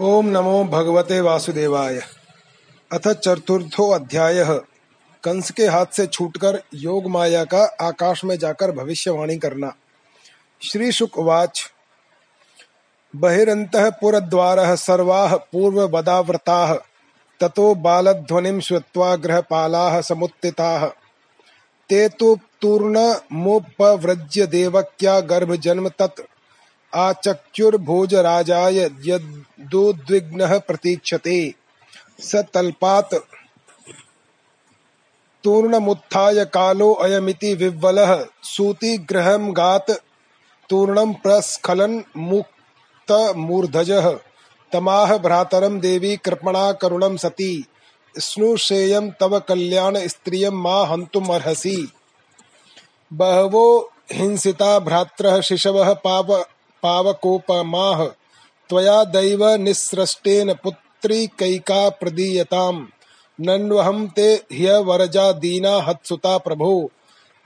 ओम नमो भगवते वासुदेवाय। अथ चतुर्थो अध्याय। कंस के हाथ से छूटकर योग माया का आकाश में जाकर भविष्यवाणी करना। श्री शुकवाच। बहिरंतः सर्वा पूर्व पूर्ववदावृताः। ततो बालध्वनिं श्रुत्वा गृहपालाः समुत्थिताः। ते तु तूर्णमुपव्रज्य देवक्या गर्भजन्म तत् आचक्युर्भोजराजाय यदुद्विग्नः प्रतीक्षते। स तल्पात् तूर्णमुत्थाय कालो अयमिति विह्वलः सूतिगृहं गात् तूर्णं प्रस्खलन् मुक्तमूर्धजः। तमाह भ्रातरं देवी कृपणा करुणं सती। स्नुषेयं तव कल्याण स्त्रियं मा हन्तुमर्हसि। बहवो हिंसिता भ्रात्रः शिशवः पाव पावकोपमाः त्वया दैव निःसृष्टेन पुत्री कैका प्रदीयताम्। नन्वहं ते ह्यवरजा दीना हत्सुता प्रभो।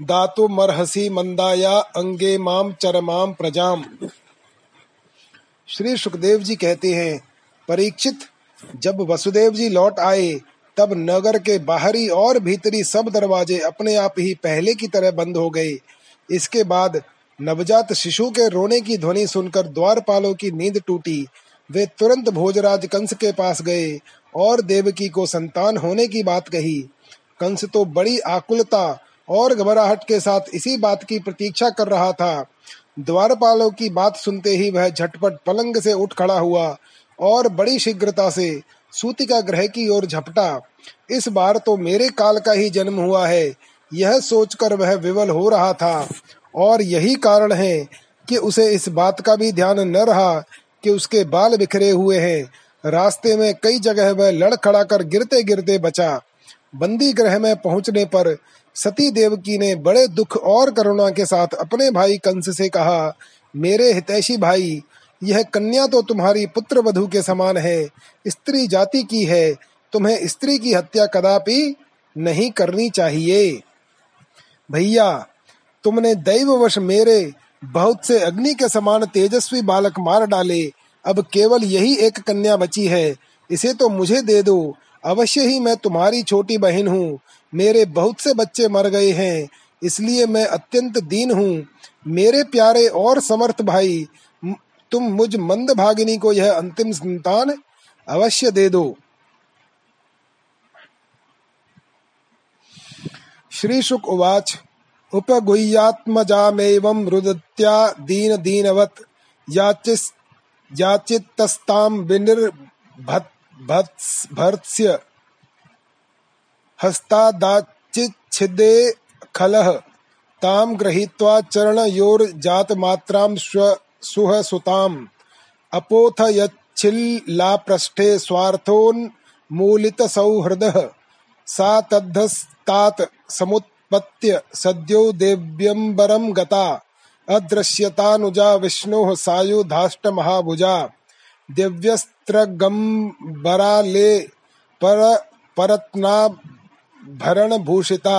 दातुमर्हसि मंदाया अंगे माम चरमाम प्रजाम। श्री सुखदेव जी कहते हैं, परीक्षित, जब वसुदेव जी लौट आए, तब नगर के बाहरी और भीतरी सब दरवाजे अपने आप ही पहले की तरह बंद हो गए। इसके बाद नवजात शिशु के रोने की ध्वनि सुनकर द्वारपालों की नींद टूटी। वे तुरंत भोजराज कंस के पास गए और देवकी को संतान होने की बात कही। कंस तो बड़ी आकुलता और घबराहट के साथ इसी बात की प्रतीक्षा कर रहा था। द्वारपालों की बात सुनते ही वह झटपट पलंग से उठ खड़ा हुआ और बड़ी शीघ्रता से सूतिका ग्रह की ओर झपटा। इस बार तो मेरे काल का ही जन्म हुआ है। यह सोचकर वह विवल हो रहा था। और यही कारण है कि उसे इस बात का भी ध्यान न रहा कि उसके बाल बिखरे हुए हैं। रास्ते में कई जगह वह लड़खड़ा कर गिरते गिरते बचा। बंदी ग्रह में पहुँचने पर सती देवकी ने बड़े दुख और करुणा के साथ अपने भाई कंस से कहा, मेरे हितैषी भाई, यह कन्या तो तुम्हारी पुत्र वधु के समान है। स्त्री जाति की है। तुम्हें स्त्री की हत्या कदापि नहीं करनी चाहिए। भैया तुमने दैववश मेरे बहुत से अग्नि के समान तेजस्वी बालक मार डाले। अब केवल यही एक कन्या बची है। इसे तो मुझे दे दो। अवश्य ही मैं तुम्हारी छोटी बहन हूँ। मेरे बहुत से बच्चे मर गए हैं। इसलिए मैं अत्यंत दीन हूँ। मेरे प्यारे और समर्थ भाई तुम मुझ मंद भागिनी को यह अंतिम संतान अवश्य दे दो। श्री शुक उवाच। उपगुह्यात्मजामेवं रुदत्या दीनदीनवत् याचिस् याचित्तस्तां विनिर्भर्त्स्य हस्तादाचिच्छिदे खलः। तां गृहीत्वा चरणयोर्जातमात्रां सुहसुताम्। अपोथ यच्छिल्लापृष्ठे स्वार्थोन्मूलितसौहृदः। सा तद्धस्तात् समुत् पत्य सद्यो देव्यंबरम गता। अदृश्यतानुजा विष्णु सायुधाष्ट महाभुजा दिव्यस्त्रगंबराले पर परत्ना भरण भूषिता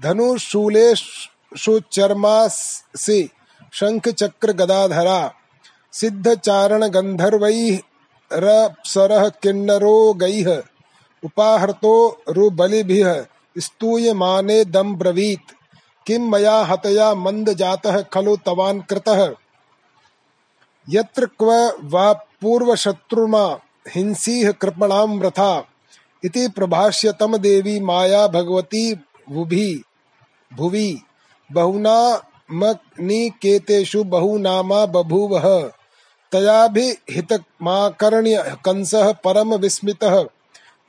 धनुशूले सुचर्मा से शंख चक्र गदाधरा सिद्ध चारण गंधर्वै रप्सरः किन्नरो गैः उपाहर्तो रुबलिभिः। स्तूयमाने दम ब्रवीत। किम मया हतया मंद जातः खलु तवान कृतः। यत्र क्व वा पूर्व शत्रुमा हिंसीह कृपणाम व्रथा इति प्रभाष्य तम देवी माया भगवती भुभि। भुवि, बहुना मनिकेतेषु बहुनामा बभूवः। तयाभिहितमाकर्ण्य कंसः परम विस्मितः।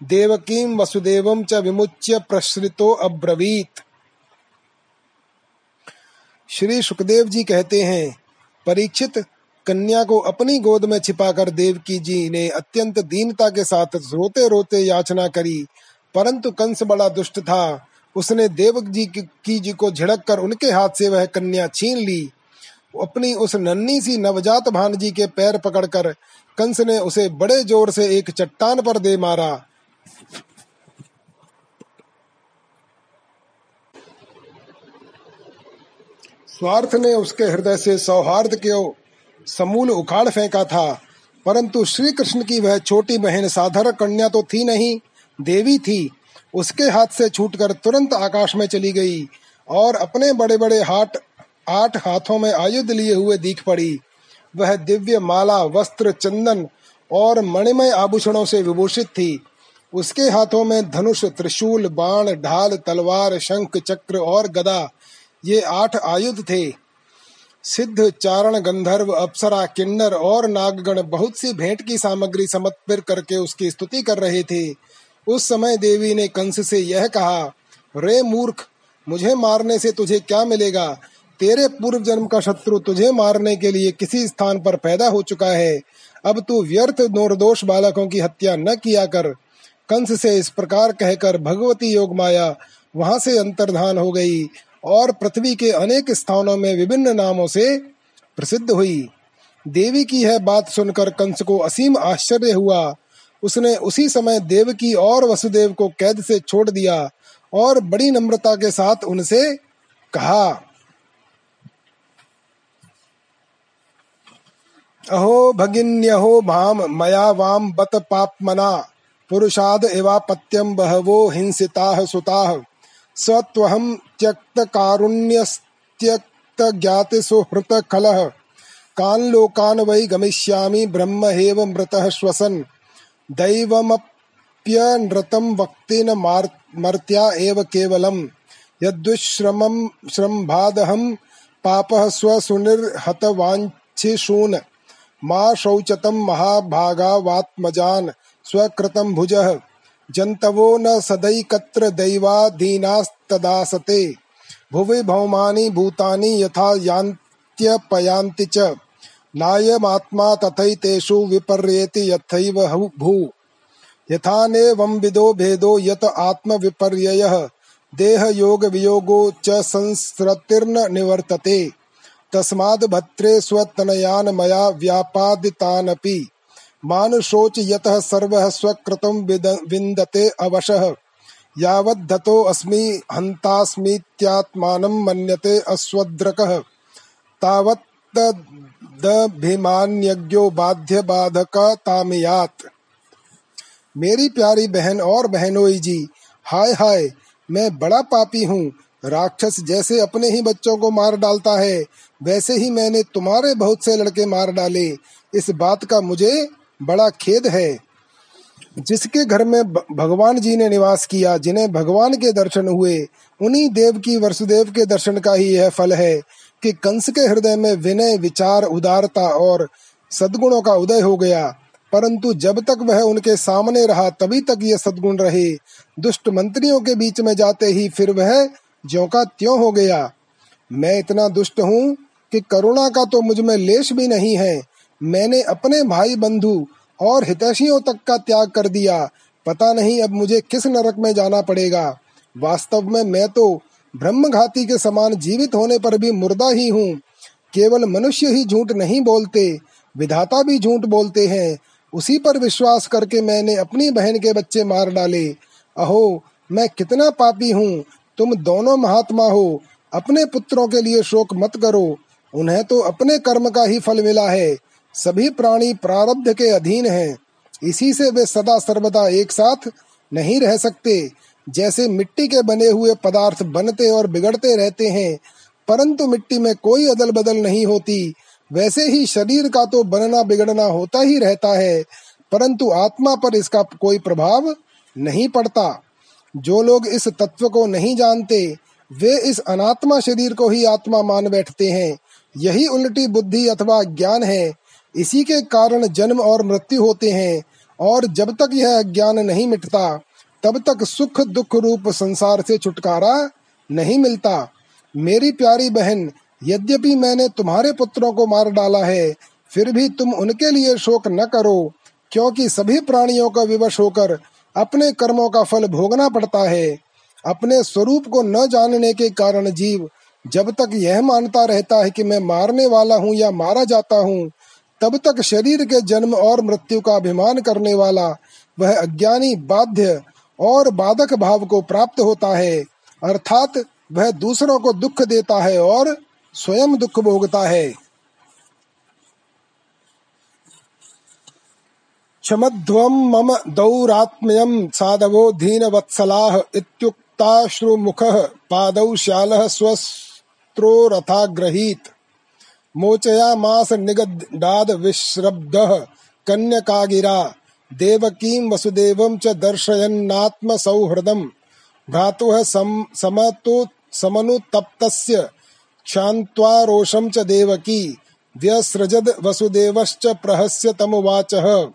देवकीं वसुदेवं च विमुच्य प्रसृतो अब्रवीत। श्री सुखदेव जी कहते हैं, परीक्षित कन्या को अपनी गोद में छिपाकर देवकी जी ने अत्यंत दीनता के साथ रोते रोते याचना करी, परंतु कंस बड़ा दुष्ट था। उसने देवक जी की जी को झिड़क कर उनके हाथ से वह कन्या छीन ली। अपनी उस नन्ही सी नवजात भानजी के पैर पकड़कर कंस ने उसे बड़े ज़ोर से एक चट्टान पर दे मारा। स्वार्थ ने उसके हृदय से सौहार्द के समूल उखाड़ फेंका था, परंतु श्री कृष्ण की वह छोटी बहन साधारण कन्या तो थी नहीं, देवी थी। उसके हाथ से छूटकर तुरंत आकाश में चली गई और अपने बड़े बड़े हाथ आठ हाथों में आयुध लिए हुए दिख पड़ी। वह दिव्य माला, वस्त्र, चंदन और मणिमय आभूषणों से विभूषित थी। उसके हाथों में धनुष, त्रिशूल, बाण, ढाल, तलवार, शंख, चक्र और गदा। ये आठ आयुध थे। सिद्ध, चारण, गंधर्व, अप्सरा, किन्नर और नागगण बहुत सी भेंट की सामग्री समर्पित करके उसकी स्तुति कर रहे थे। उस समय देवी ने कंस से यह कहा, रे मूर्ख, मुझे मारने से तुझे क्या मिलेगा? तेरे पूर्व जन्म का शत्रु तुझे मारने के लिए किसी स्थान पर पैदा हो चुका है। अब तू व्यर्थ निर्दोष बालकों की हत्या न किया कर। कंस से इस प्रकार कहकर भगवती योग माया वहाँ से अंतर्धान हो गई और पृथ्वी के अनेक स्थानों में विभिन्न नामों से प्रसिद्ध हुई। देवी की यह बात सुनकर कंस को असीम आश्चर्य हुआ। उसने उसी समय देवकी और वसुदेव को कैद से छोड़ दिया और बड़ी नम्रता के साथ उनसे कहा, अहो भगिन्यहो भाम, मया वाम बत पापमना। पुरुषाद एवापत्यम बहवो हिंसिता सुताः। सत्वहम त्यक्त कारुण्यस्त्यक्त ज्ञाति सुहृत कलह कान लोकान वै गमिष्यामि ब्रह्म हेव मृतः श्वसन। दैवमप्यनृतं वक्तेन मर्त्या एव केवलम्। यद्विश्रमं श्रम्भादहं पापः स्वसुनिर्हतवाञ्छिषून् मा शौचतं महाभागावात्मजान्। स्वकृतं भुजः। जन्तवो न सदैकत्र दैवादीनास्तदासते भुवि भौमानि भूतानि यथा यान्त्यपयान्ति च। नायमात्मा तथैतेषु विपर्येति यथैव भू। यथानेवं विदो भेदो यत आत्मविपर्ययः। देहयोगवियोगो च संसृतिर्न निवर्तते। तस्माद् भद्रे स्वतनयान् मया व्यापादितानपि। मानुषोच यतः सर्वः स्वकृतं विन्दते अवशः। यावद्धतो अस्मि, हन्तास्मीत्यात्मानं मन्यते अस्वद्रकः। तावत् दभिमान्यज्ञो बाध्य बाधक तामियात। मेरी प्यारी बहन और बहनोई जी, हाय हाय, मैं बड़ा पापी हूँ। राक्षस जैसे अपने ही बच्चों को मार डालता है, वैसे ही मैंने तुम्हारे बहुत से लड़के मार डाले। इस बात का मुझे बड़ा खेद है। जिसके घर में भगवान जी ने निवास किया, जिन्हें भगवान के दर्शन हुए, उन्हीं देव की, वसुदेव के दर्शन का ही यह फल है कि कंस के हृदय में विनय, विचार, उदारता और सद्गुणों का उदय हो गया। परंतु जब तक वह उनके सामने रहा, तभी तक ये सद्गुण रहे। दुष्ट मंत्रियों के बीच में जाते ही फिर वह ज्यो का त्यों हो गया। मैं इतना दुष्ट हूँ कि करुणा का तो मुझमें लेश भी नहीं है। मैंने अपने भाई बंधु और हितैषियों तक का त्याग कर दिया। पता नहीं अब मुझे किस नरक में जाना पड़ेगा। वास्तव में मैं तो ब्रह्मघाती के समान जीवित होने पर भी मुर्दा ही हूँ। केवल मनुष्य ही झूठ नहीं बोलते, विधाता भी झूठ बोलते हैं। उसी पर विश्वास करके मैंने अपनी बहन के बच्चे मार डाले। अहो, मैं कितना पापी हूँ। तुम दोनों महात्मा हो। अपने पुत्रों के लिए शोक मत करो। उन्हें तो अपने कर्म का ही फल मिला है। सभी प्राणी प्रारब्ध के अधीन हैं। इसी से वे सदा सर्वदा एक साथ नहीं रह सकते। जैसे मिट्टी के बने हुए पदार्थ बनते और बिगड़ते रहते हैं, परंतु मिट्टी में कोई अदल बदल नहीं होती। वैसे ही शरीर का तो बनना बिगड़ना होता ही रहता है, परंतु आत्मा पर इसका कोई प्रभाव नहीं पड़ता। जो लोग इस तत्व को नहीं जानते, वे इस अनात्मा शरीर को ही आत्मा मान बैठते हैं। यही उल्टी बुद्धि अथवा ज्ञान है। इसी के कारण जन्म और मृत्यु होते हैं, और जब तक यह ज्ञान नहीं मिटता, तब तक सुख दुख रूप संसार से छुटकारा नहीं मिलता। मेरी प्यारी बहन, यद्यपि मैंने तुम्हारे पुत्रों को मार डाला है, फिर भी तुम उनके लिए शोक न करो, क्योंकि सभी प्राणियों का विवश होकर अपने कर्मों का फल भोगना पड़ता है। अपने स्वरूप को न जानने के कारण जीव जब तक यह मानता रहता है कि मैं मारने वाला हूँ या मारा जाता हूँ तब तक शरीर के जन्म और मृत्यु का अभिमान करने वाला वह अज्ञानी, बाध्य और बाधक भाव को प्राप्त होता है। अर्थात वह दूसरों को दुख देता है और स्वयं दुख भोगता है। क्षमध्वं मम दौरात्म्यं साधवो धीन दीनवत्सलाः इत्युक्ताश्रुमुखः पादौ श्यालः स्वस्त्रोरथाग्रहीत्। मोचयामास निगडाद विश्रब्दः कन्यकागिरा, देवकीं वसुदेवं च दर्शयन्नात्मसौहृदम्। भ्रातुः समतु समनुतप्तस्य क्षान्त्वा रोषं च देवकी, व्यसृजद वसुदेवश्च प्रहस्य तमुवाचः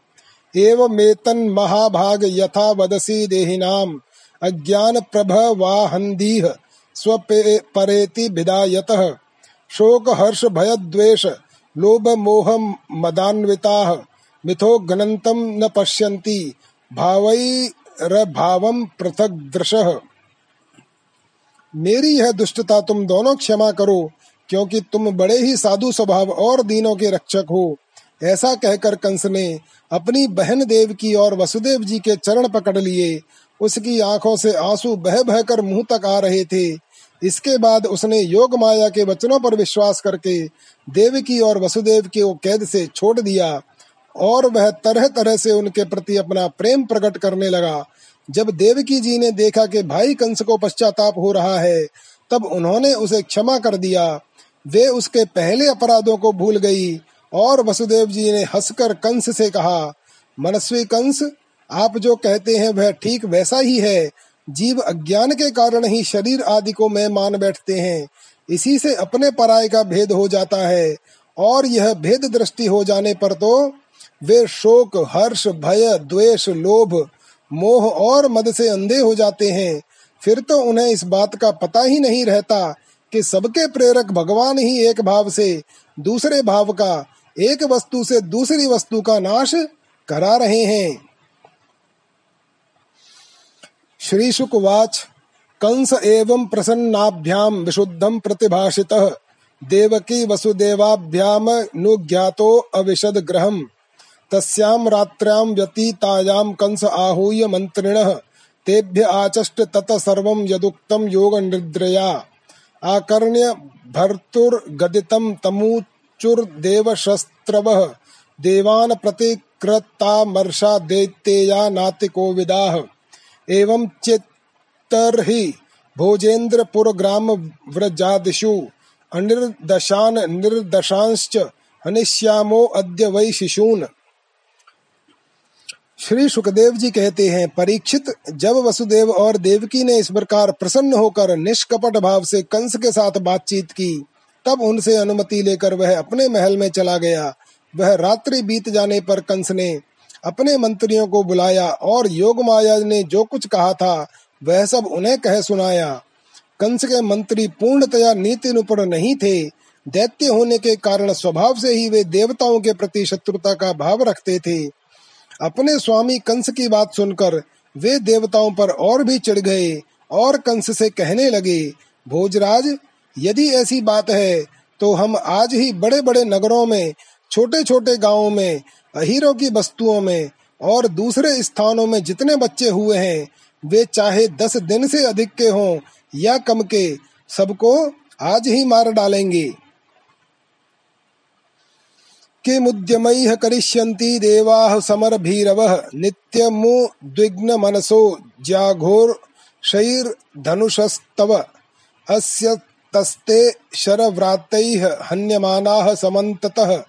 एवमेतन्महाभाग यथा वदसि देहिनाम्, अज्ञानप्रभवाहन्धीः स्वपरेति विदायतः। शोक हर्ष भय द्वेष लोभ मोह मदान्विताः मिथो गणन्तम् न पश्यन्ति भावैरभावम् पृथक दृशः मेरी यह दुष्टता तुम दोनों क्षमा करो, क्योंकि तुम बड़े ही साधु स्वभाव और दीनों के रक्षक हो। ऐसा कहकर कंस ने अपनी बहन देव की और वसुदेव जी के चरण पकड़ लिए। उसकी आँखों से आँसू बह बहकर मुँह तक आ रहे थे। इसके बाद उसने योग माया के वचनों पर विश्वास करके देवकी और वसुदेव के कैद से छोड़ दिया और वह तरह तरह से उनके प्रति अपना प्रेम प्रकट करने लगा। जब देवकी जी ने देखा कि भाई कंस को पश्चाताप हो रहा है, तब उन्होंने उसे क्षमा कर दिया। वे उसके पहले अपराधों को भूल गई और वसुदेव जी ने हंसकर कंस से कहा, मनस्वी कंस, आप जो कहते हैं वह ठीक वैसा ही है जीव अज्ञान के कारण ही शरीर आदि को मैं मान बैठते हैं। इसी से अपने पराय का भेद हो जाता है और यह भेद दृष्टि हो जाने पर तो वे शोक, हर्ष, भय, द्वेष, लोभ, मोह और मद से अंधे हो जाते हैं। फिर तो उन्हें इस बात का पता ही नहीं रहता कि सबके प्रेरक भगवान ही एक भाव से दूसरे भाव का, एक वस्तु से दूसरी वस्तु का नाश करा रहे हैं। श्री शुकवाच कंस एवं प्रसन्नाभ्याम विशुद्धम प्रतिभाषितः, देवकी वसुदेवाभ्याम नुज्ञातो अविशद ग्रहम तस्यां रात्र्यां व्यतीतायां कंस आहूय मन्त्रिणः, तेभ्य आचष्ट तत सर्वं यदुक्तं योगनिद्रया। आकर्ण्य भर्तुर्गदितं तमूचुर्देवशस्त्रवः, देवान् प्रतिकृतामर्षा दैत्येया नातिकोविदाः। एवं चित्तर्हि भोजेन्द्रपुरग्रामव्रजादिषु अनिर्दशान् निर्दशांश्च हनिष्यामो अद्य वै शिशून्। श्री सुखदेव जी कहते हैं, परीक्षित, जब वसुदेव और देवकी ने इस प्रकार प्रसन्न होकर निष्कपट भाव से कंस के साथ बातचीत की, तब उनसे अनुमति लेकर वह अपने महल में चला गया। वह रात्रि बीत जाने पर कंस ने अपने मंत्रियों को बुलाया और योग माया ने जो कुछ कहा था, वह सब उन्हें कह सुनाया। कंस के मंत्री पूर्णतया नीति निपुण नहीं थे। दैत्य होने के कारण स्वभाव से ही वे देवताओं के प्रति शत्रुता का भाव रखते थे। अपने स्वामी कंस की बात सुनकर वे देवताओं पर और भी चिढ़ गए और कंस से कहने लगे, भोजराज, यदि ऐसी बात है तो हम आज ही बड़े बड़े नगरों में छोटे छोटे गाँवों में अहीरों की वस्तुओं में और दूसरे स्थानों में जितने बच्चे हुए हैं, वे चाहे दस दिन से अधिक के हों या कम के, सबको आज ही मार डालेंगे। किमुद्यमैः करिष्यन्ति देवाः समरभीरवः नित्यमुद्विग्नमनसो जाघोर्षैर्धनुषस्तव अस्य तस्ते शरव्रातैः हन्यमानाः समन्ततः।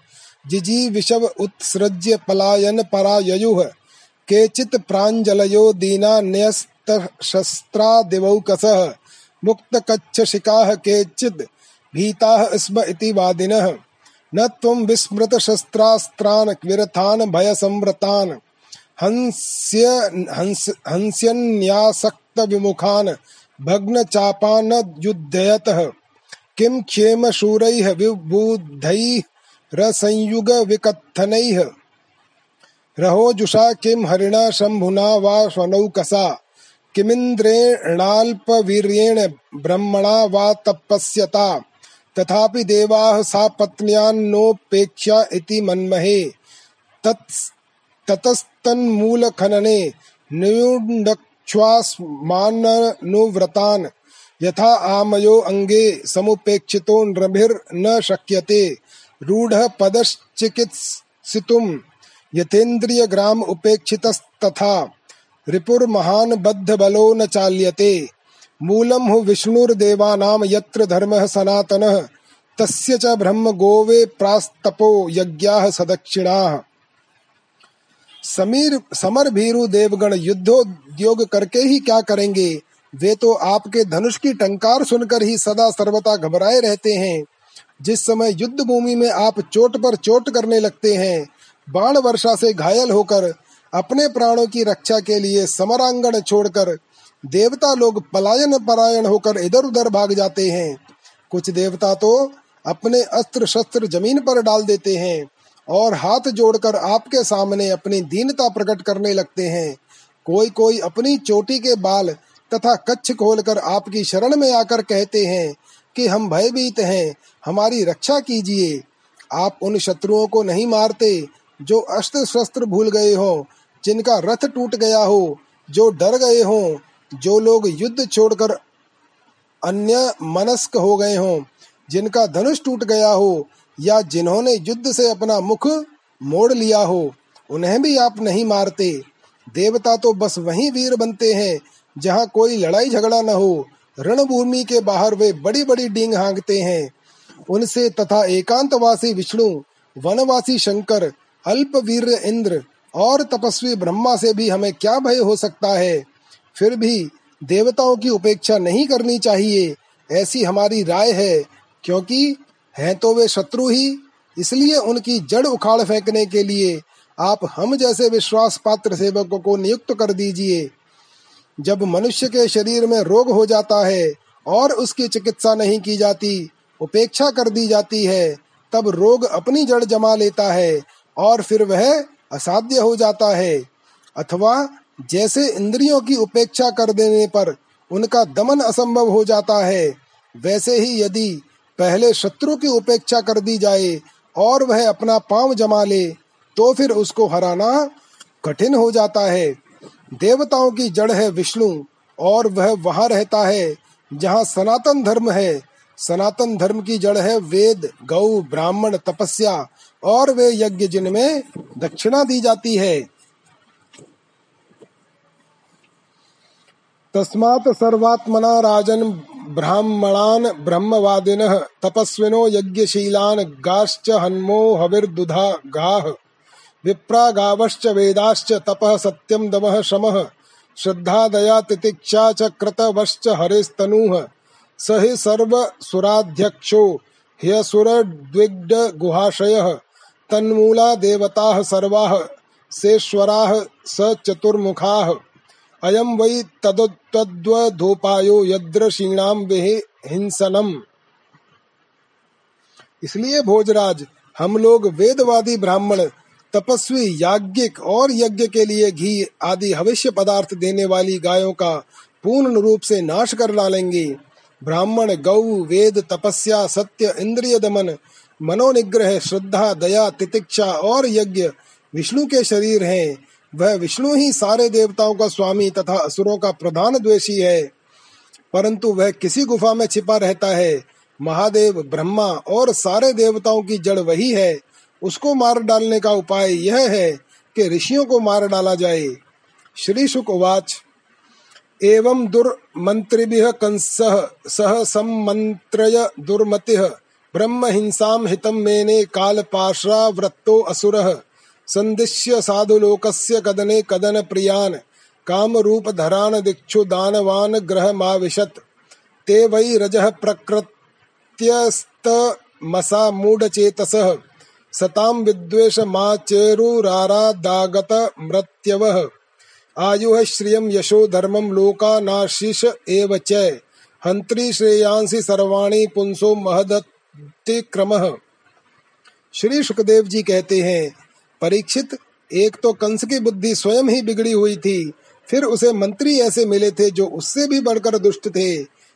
जिजीविषव उत्सृज्य पलायन पराययुः। केचित् न्यस्तशस्त्रा दिवौकसः मुक्तकच्छशिकाः केचित् भीताः स्म इति वादिनः। न त्वं विस्मृत शस्त्रास्त्रान् विरथान् भय संव्रतान् हंस्य हंस विमुखान् भग्न चापान् युद्धयतः किं क्षेम शूरैः विबुधैः रसंयुग विकथनैः रहोजुषा किम हरिणा शंभुना वा स्वनौकसा किमिन्द्रेणाल्पवीर्येण ब्रह्मणा वा तपस्यता? तथापि देवाः सा पत्न्यान्नोपेक्षा इति मन्महे। ततस्तन्मूलखनने न्यूण्डक्ष्वास्मान्नुव्रतान्। यथा आमयो अङ्गे समुपेक्षितो नृभिर्न शक्यते। रूढः पदश्चिकित्सितुम् यथेन्द्रिय ग्राम उपेक्षितस्तथा। रिपुर महान बद्ध बलो न चाल्यते। मूलम हु विष्णुर्देवानाम यत्र धर्मः सनातनः, तस्य च ब्रह्म गोवे प्रास्तपो यज्ञाः सदक्षिणाः। समीर समर भीरु देवगण युद्धोद्योग करके ही क्या करेंगे? वे तो आपके धनुष की टंकार सुनकर ही सदा सर्वता घबराए रहते हैं। जिस समय युद्ध भूमि में आप चोट पर चोट करने लगते हैं, बाण वर्षा से घायल होकर अपने प्राणों की रक्षा के लिए समरांगण छोड़कर देवता लोग पलायन परायण होकर इधर उधर भाग जाते हैं। कुछ देवता तो अपने अस्त्र शस्त्र ज़मीन पर डाल देते हैं और हाथ जोड़कर आपके सामने अपनी दीनता प्रकट करने लगते हैं। कोई कोई अपनी चोटी के बाल तथा कच्छ खोलकर आपकी शरण में आकर कहते हैं कि हम भयभीत हैं हमारी रक्षा कीजिए। आप उन शत्रुओं को नहीं मारते जो अस्त्र शस्त्र भूल गए हो, जिनका रथ टूट गया हो, जो डर गए हो, जो लोग युद्ध छोड़कर अन्य मनस्क हो गए हो, जिनका धनुष टूट गया हो, या जिन्होंने युद्ध से अपना मुख मोड़ लिया हो, उन्हें भी आप नहीं मारते। देवता तो बस वही वीर बनते हैं, जहाँ कोई लड़ाई झगड़ा न हो। रणभूमि के बाहर वे बड़ी बड़ी डींग हाँकते हैं। उनसे तथा एकांतवासी विष्णु, वनवासी शंकर अल्प वीर इंद्र और तपस्वी ब्रह्मा से भी हमें क्या भय हो सकता है? फिर भी देवताओं की उपेक्षा नहीं करनी चाहिए, ऐसी हमारी राय है, क्योंकि हैं तो वे शत्रु ही, इसलिए उनकी जड़ उखाड़ फेंकने के लिए आप हम जैसे विश्वास पात्र सेवकों को नियुक्त कर दीजिए। जब मनुष्य के शरीर में रोग हो जाता है और उसकी चिकित्सा नहीं की जाती उपेक्षा कर दी जाती है। तब रोग अपनी जड़ जमा लेता है और फिर वह असाध्य हो जाता है। अथवा जैसे इंद्रियों की उपेक्षा कर देने पर उनका दमन असंभव हो जाता है, वैसे ही यदि पहले शत्रु की उपेक्षा कर दी जाए और वह अपना पाँव जमा ले तो फिर उसको हराना कठिन हो जाता है। देवताओं की जड़ है विष्णु और वह वहाँ रहता है जहाँ सनातन धर्म है। सनातन धर्म की जड़ है वेद, गौ, ब्राह्मण, तपस्या, और वे यज्ञ जिनमें दक्षिणा दी जाती है। तस्मात् सर्वात्मना राजन ब्राह्मणान ब्रह्मवादिन तपस्विनो यज्ञशीलान गाश्च हन्मो हविर्दुधा गाह विप्रा गावश्च वेदाश्च तपः सत्यम दमः श्रद्धा दया तितिक्षा च क्रतवश्च हरेस्तनुः। स हि सर्वसुराध्यक्षो ह्यसुरद्विग्ड गुहाशयः तन्मूला देवताः सर्वाः सेश्वराः स चतुर्मुखाः। अयम वै तद्वधोपायो यद्रशीणाम हिंसनम। इसलिए भोजराज, हम लोग वेदवादी ब्राह्मण, तपस्वी, याज्ञिक और यज्ञ के लिए घी आदि हविष्य पदार्थ देने वाली गायों का पूर्ण रूप से नाश कर डालेंगे। ब्राह्मण, गौ, वेद, तपस्या, सत्य, इंद्रिय दमन, मनोनिग्रह, श्रद्धा, दया, तितिक्षा और यज्ञ विष्णु के शरीर हैं। वह विष्णु ही सारे देवताओं का स्वामी तथा असुरों का प्रधान द्वेषी है। परंतु वह किसी गुफा में छिपा रहता है। महादेव, ब्रह्मा और सारे देवताओं की जड़ वही है। उसको मार डालने का उपाय यह है कि ऋषियों को मार डाला जाए। श्री शुक उवाच। एवं दुर्मंत्रिभिः कंसः सह सम्मन्त्रय दुर्मतिः। ब्रह्म हिंसाम हितम मेने कालपाश्रावृत्तो असुरः। संदिश्य साधुलोकस्य कदने कदन प्रियान काम रूप धरान दिक्षु दानवान ग्रह माविशत ते वै रजः प्रकृत्यस्त मसा मूढ़ चेतसः आयुः श्रियं यशो धर्मं लोकानाशीष एव च। हंत्री श्रेयांसी सर्वाणी पुंसो महदतिक्रमः। श्री सुखदेव जी कहते हैं, परीक्षित, एक तो कंस की बुद्धि स्वयं ही बिगड़ी हुई थी, फिर उसे मंत्री ऐसे मिले थे जो उससे भी बढ़कर दुष्ट थे।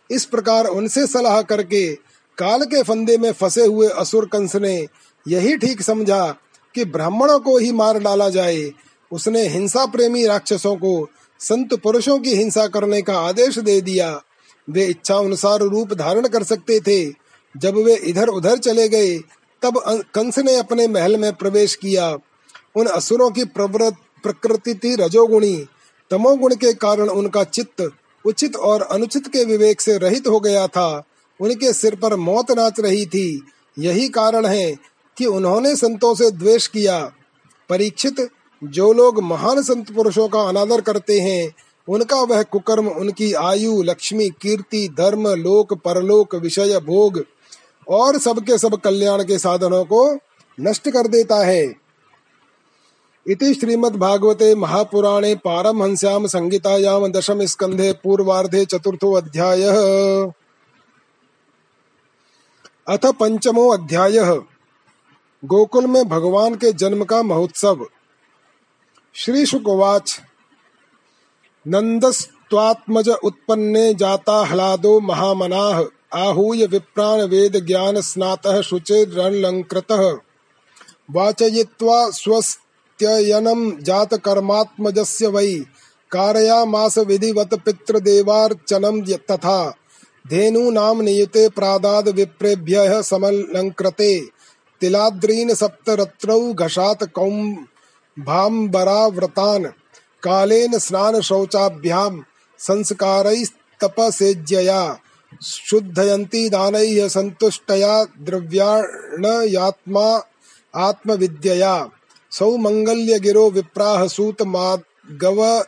इस प्रकार उनसे सलाह करके काल के फंदे में फंसे हुए असुर कंस ने यही ठीक समझा कि ब्राह्मणों को ही मार डाला जाए उसने हिंसा प्रेमी राक्षसों को संत पुरुषों की हिंसा करने का आदेश दे दिया। वे इच्छा अनुसार रूप धारण कर सकते थे। जब वे इधर उधर चले गए, तब कंस ने अपने महल में प्रवेश किया। उन असुरों की प्रकृति थी रजोगुणी। तमोगुण के कारण उनका चित्त उचित और अनुचित के विवेक से रहित हो गया था। उनके सिर पर मौत नाच रही थी। यही कारण है कि उन्होंने संतों से द्वेष किया। परीक्षित जो लोग महान संत पुरुषों का अनादर करते हैं, उनका वह कुकर्म, उनकी आयु, लक्ष्मी, कीर्ति, धर्म, लोक, परलोक, विषय, भोग और सबके सब कल्याण के साधनों को नष्ट कर देता है। इति श्रीमद्भागवते महापुराणे पारमहंस्याम संहितायाम दशम स्कंधे पूर्वार्धे चतुर्थो अध्याय। अथ पंचमो अध्याय। गोकुल में भगवान के जन्म का महोत्सव। श्री शुकवाच नंदस्त्वात्मज उत्पन्ने जाता ह्लादो महामनाः। आहूय विप्राण वेद ज्ञान स्नातः शुचिरणलङ्कृतः वाचयित्वा स्वस्त्ययनं जातकर्मात्मजस्य वै। कारयामास विधिवत पितृदेवार्चनं तथा। धेनूनां नियुते प्रादाद विप्रेभ्यः समलङ्कृते तिलाद्रीन् सप्तरत्रौ घषात कौम्भाम्बराव्रतान् कालेन स्नान शौचाभ्यां संस्कारैस्तपसेज्यया, शुद्धयन्ती दानैः सन्तुष्टया द्रव्याणयात्मा आत्मविद्यया, सौमङ्गल्यगिरो विप्राः सूतमागव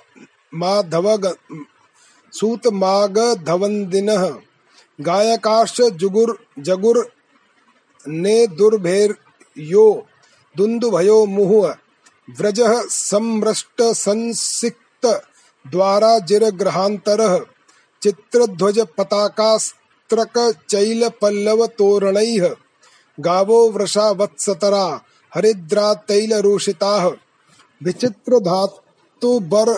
माधव सूतमागधवन्दिनः, गायकाश्च जुगुर, जगुर, ने दुर्भेर्यो, दुन्दुभयो मुहुः व्रजः सम्रष्ट संसिक्त द्वारा जिरग्रहान्तरः चित्रध्वज पताकास्त्रक चैल पल्लव तोरणैः गावो वृषा वत्सतरा हरिद्रा तैल रूषिताः विचित्र धातु बर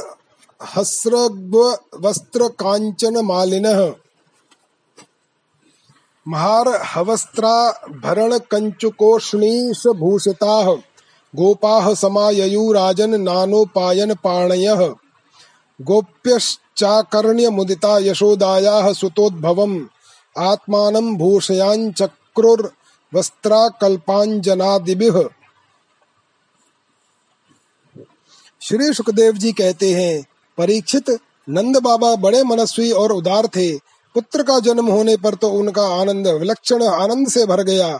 वस्त्र कांचन मालिनः महार हवस्त्रा भरण कंचुकोष्णीश गोपाः समाययुराजन नानोपायन पाणयः। गोप्यश्चाकर्ण्य मुदिता यशोदायाः सुतोद्भवम्। आत्मानं भूषयाञ्चक्रुर्वस्त्राकल्पाञ्जनादिभिः श्री सुखदेव जी कहते हैं, परीक्षित, नंद बाबा बड़े मनस्वी और उदार थे। पुत्र का जन्म होने पर तो उनका आनंद, विलक्षण आनंद से भर गया।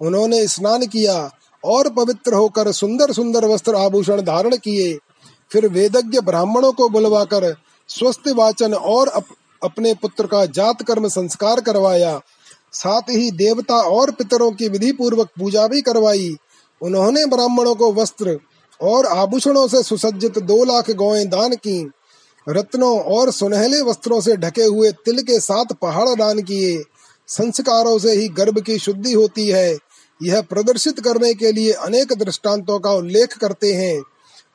उन्होंने स्नान किया और पवित्र होकर सुंदर सुंदर वस्त्र आभूषण धारण किए। फिर वेदज्ञ ब्राह्मणों को बुलवाकर स्वस्थ वाचन और अप, अपने पुत्र का जात कर्म संस्कार करवाया। साथ ही देवता और पितरों की विधि पूर्वक पूजा भी करवाई। उन्होंने ब्राह्मणों को वस्त्र और आभूषणों से सुसज्जित दो लाख गौएँ दान की। रत्नों और सुनहले वस्त्रों से ढके हुए तिल के साथ पहाड़ दान किए। संस्कारों से ही गर्भ की शुद्धि होती है। यह प्रदर्शित करने के लिए अनेक दृष्टांतों का उल्लेख करते हैं।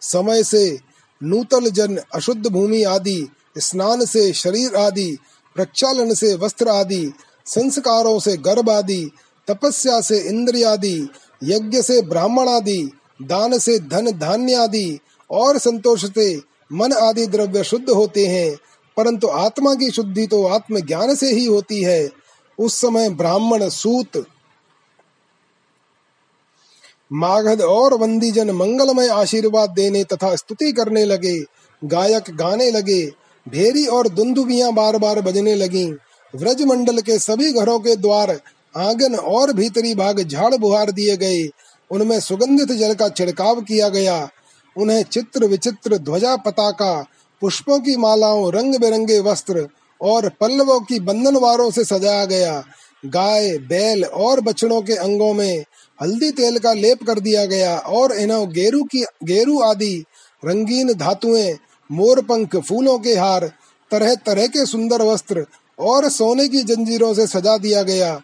समय से नूतल जन, अशुद्ध भूमि आदि, स्नान से शरीर आदि, प्रक्षालन से वस्त्र आदि, संस्कारों से गर्भ आदि, तपस्या से इंद्रिय आदि, यज्ञ से ब्राह्मण आदि, दान से धन धान्य आदि और संतोष से मन आदि द्रव्य शुद्ध होते हैं। परंतु आत्मा की शुद्धि तो आत्म ज्ञान से ही होती है। उस समय ब्राह्मण, सूत माघद और जन मंगलमय आशीर्वाद देने तथा स्तुति करने लगे, गायक गाने लगे, भेरी और दुंदुबियाँ बार बार बजने लगी। व्रज मंडल के सभी घरों के द्वार आँगन और भीतरी भाग झाड़ बुहार दिए गए। उनमें सुगंधित जल का छिड़काव किया गया। उन्हें चित्र विचित्र ध्वजा पताका, पुष्पों की मालाओं रंग बिरंगे वस्त्र और पल्लवों की बंधनवारों से सजाया गया। गाय, बैल और बछड़ों के अंगों में हल्दी तेल का लेप कर दिया गया और इन्हें गेरू की, गेरू आदि रंगीन धातुएँ, मोर पंख, फूलों के हार, तरह तरह के सुंदर वस्त्र और सोने की जंजीरों से सजा दिया गया।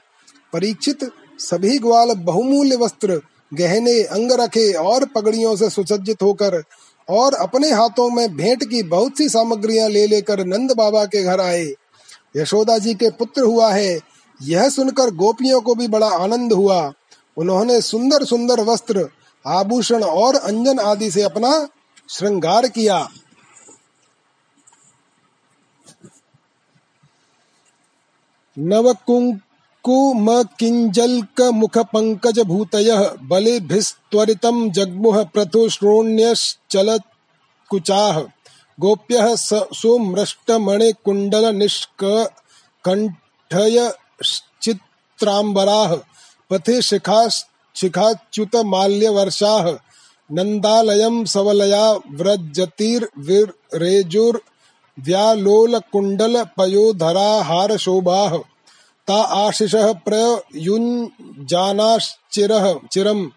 परीक्षित सभी ग्वाल बहुमूल्य वस्त्र गहने, अंग रखे और पगड़ियों से सुसज्जित होकर और अपने हाथों में भेंट की बहुत सी सामग्रियाँ ले लेकर नंद बाबा के घर आए। यशोदा जी के पुत्र हुआ है। यह सुनकर गोपियों को भी बड़ा आनंद हुआ। उन्होंने सुंदर सुंदर वस्त्र, आभूषण और अंजन आदि से अपना श्रृंगार किया। नव कुंकुमकिंजल मुख पंकज भूत बलिस्तरित जगमुह नवकुंकुमाद्यैश्च कुमकिञ्जल्कमुखपङ्कजभूतयः बलिभिस्त्वरितं जग्मुः प्रथुश्रोण्यश्चलत्कुचाः गोप्यः सुमृष्टमणिकुण्डलनिष्ककण्ठयश्चित्राम्बराः। पथि शिखा शिखाच्युतमाल्यवर्षाः नन्दालयं सवलया व्रजतीर्विरेजुर्व्यालोलकुण्डलपयोधराहारशोभाः ता आशिषः प्रयुञ्जानाश्चिरः चिरं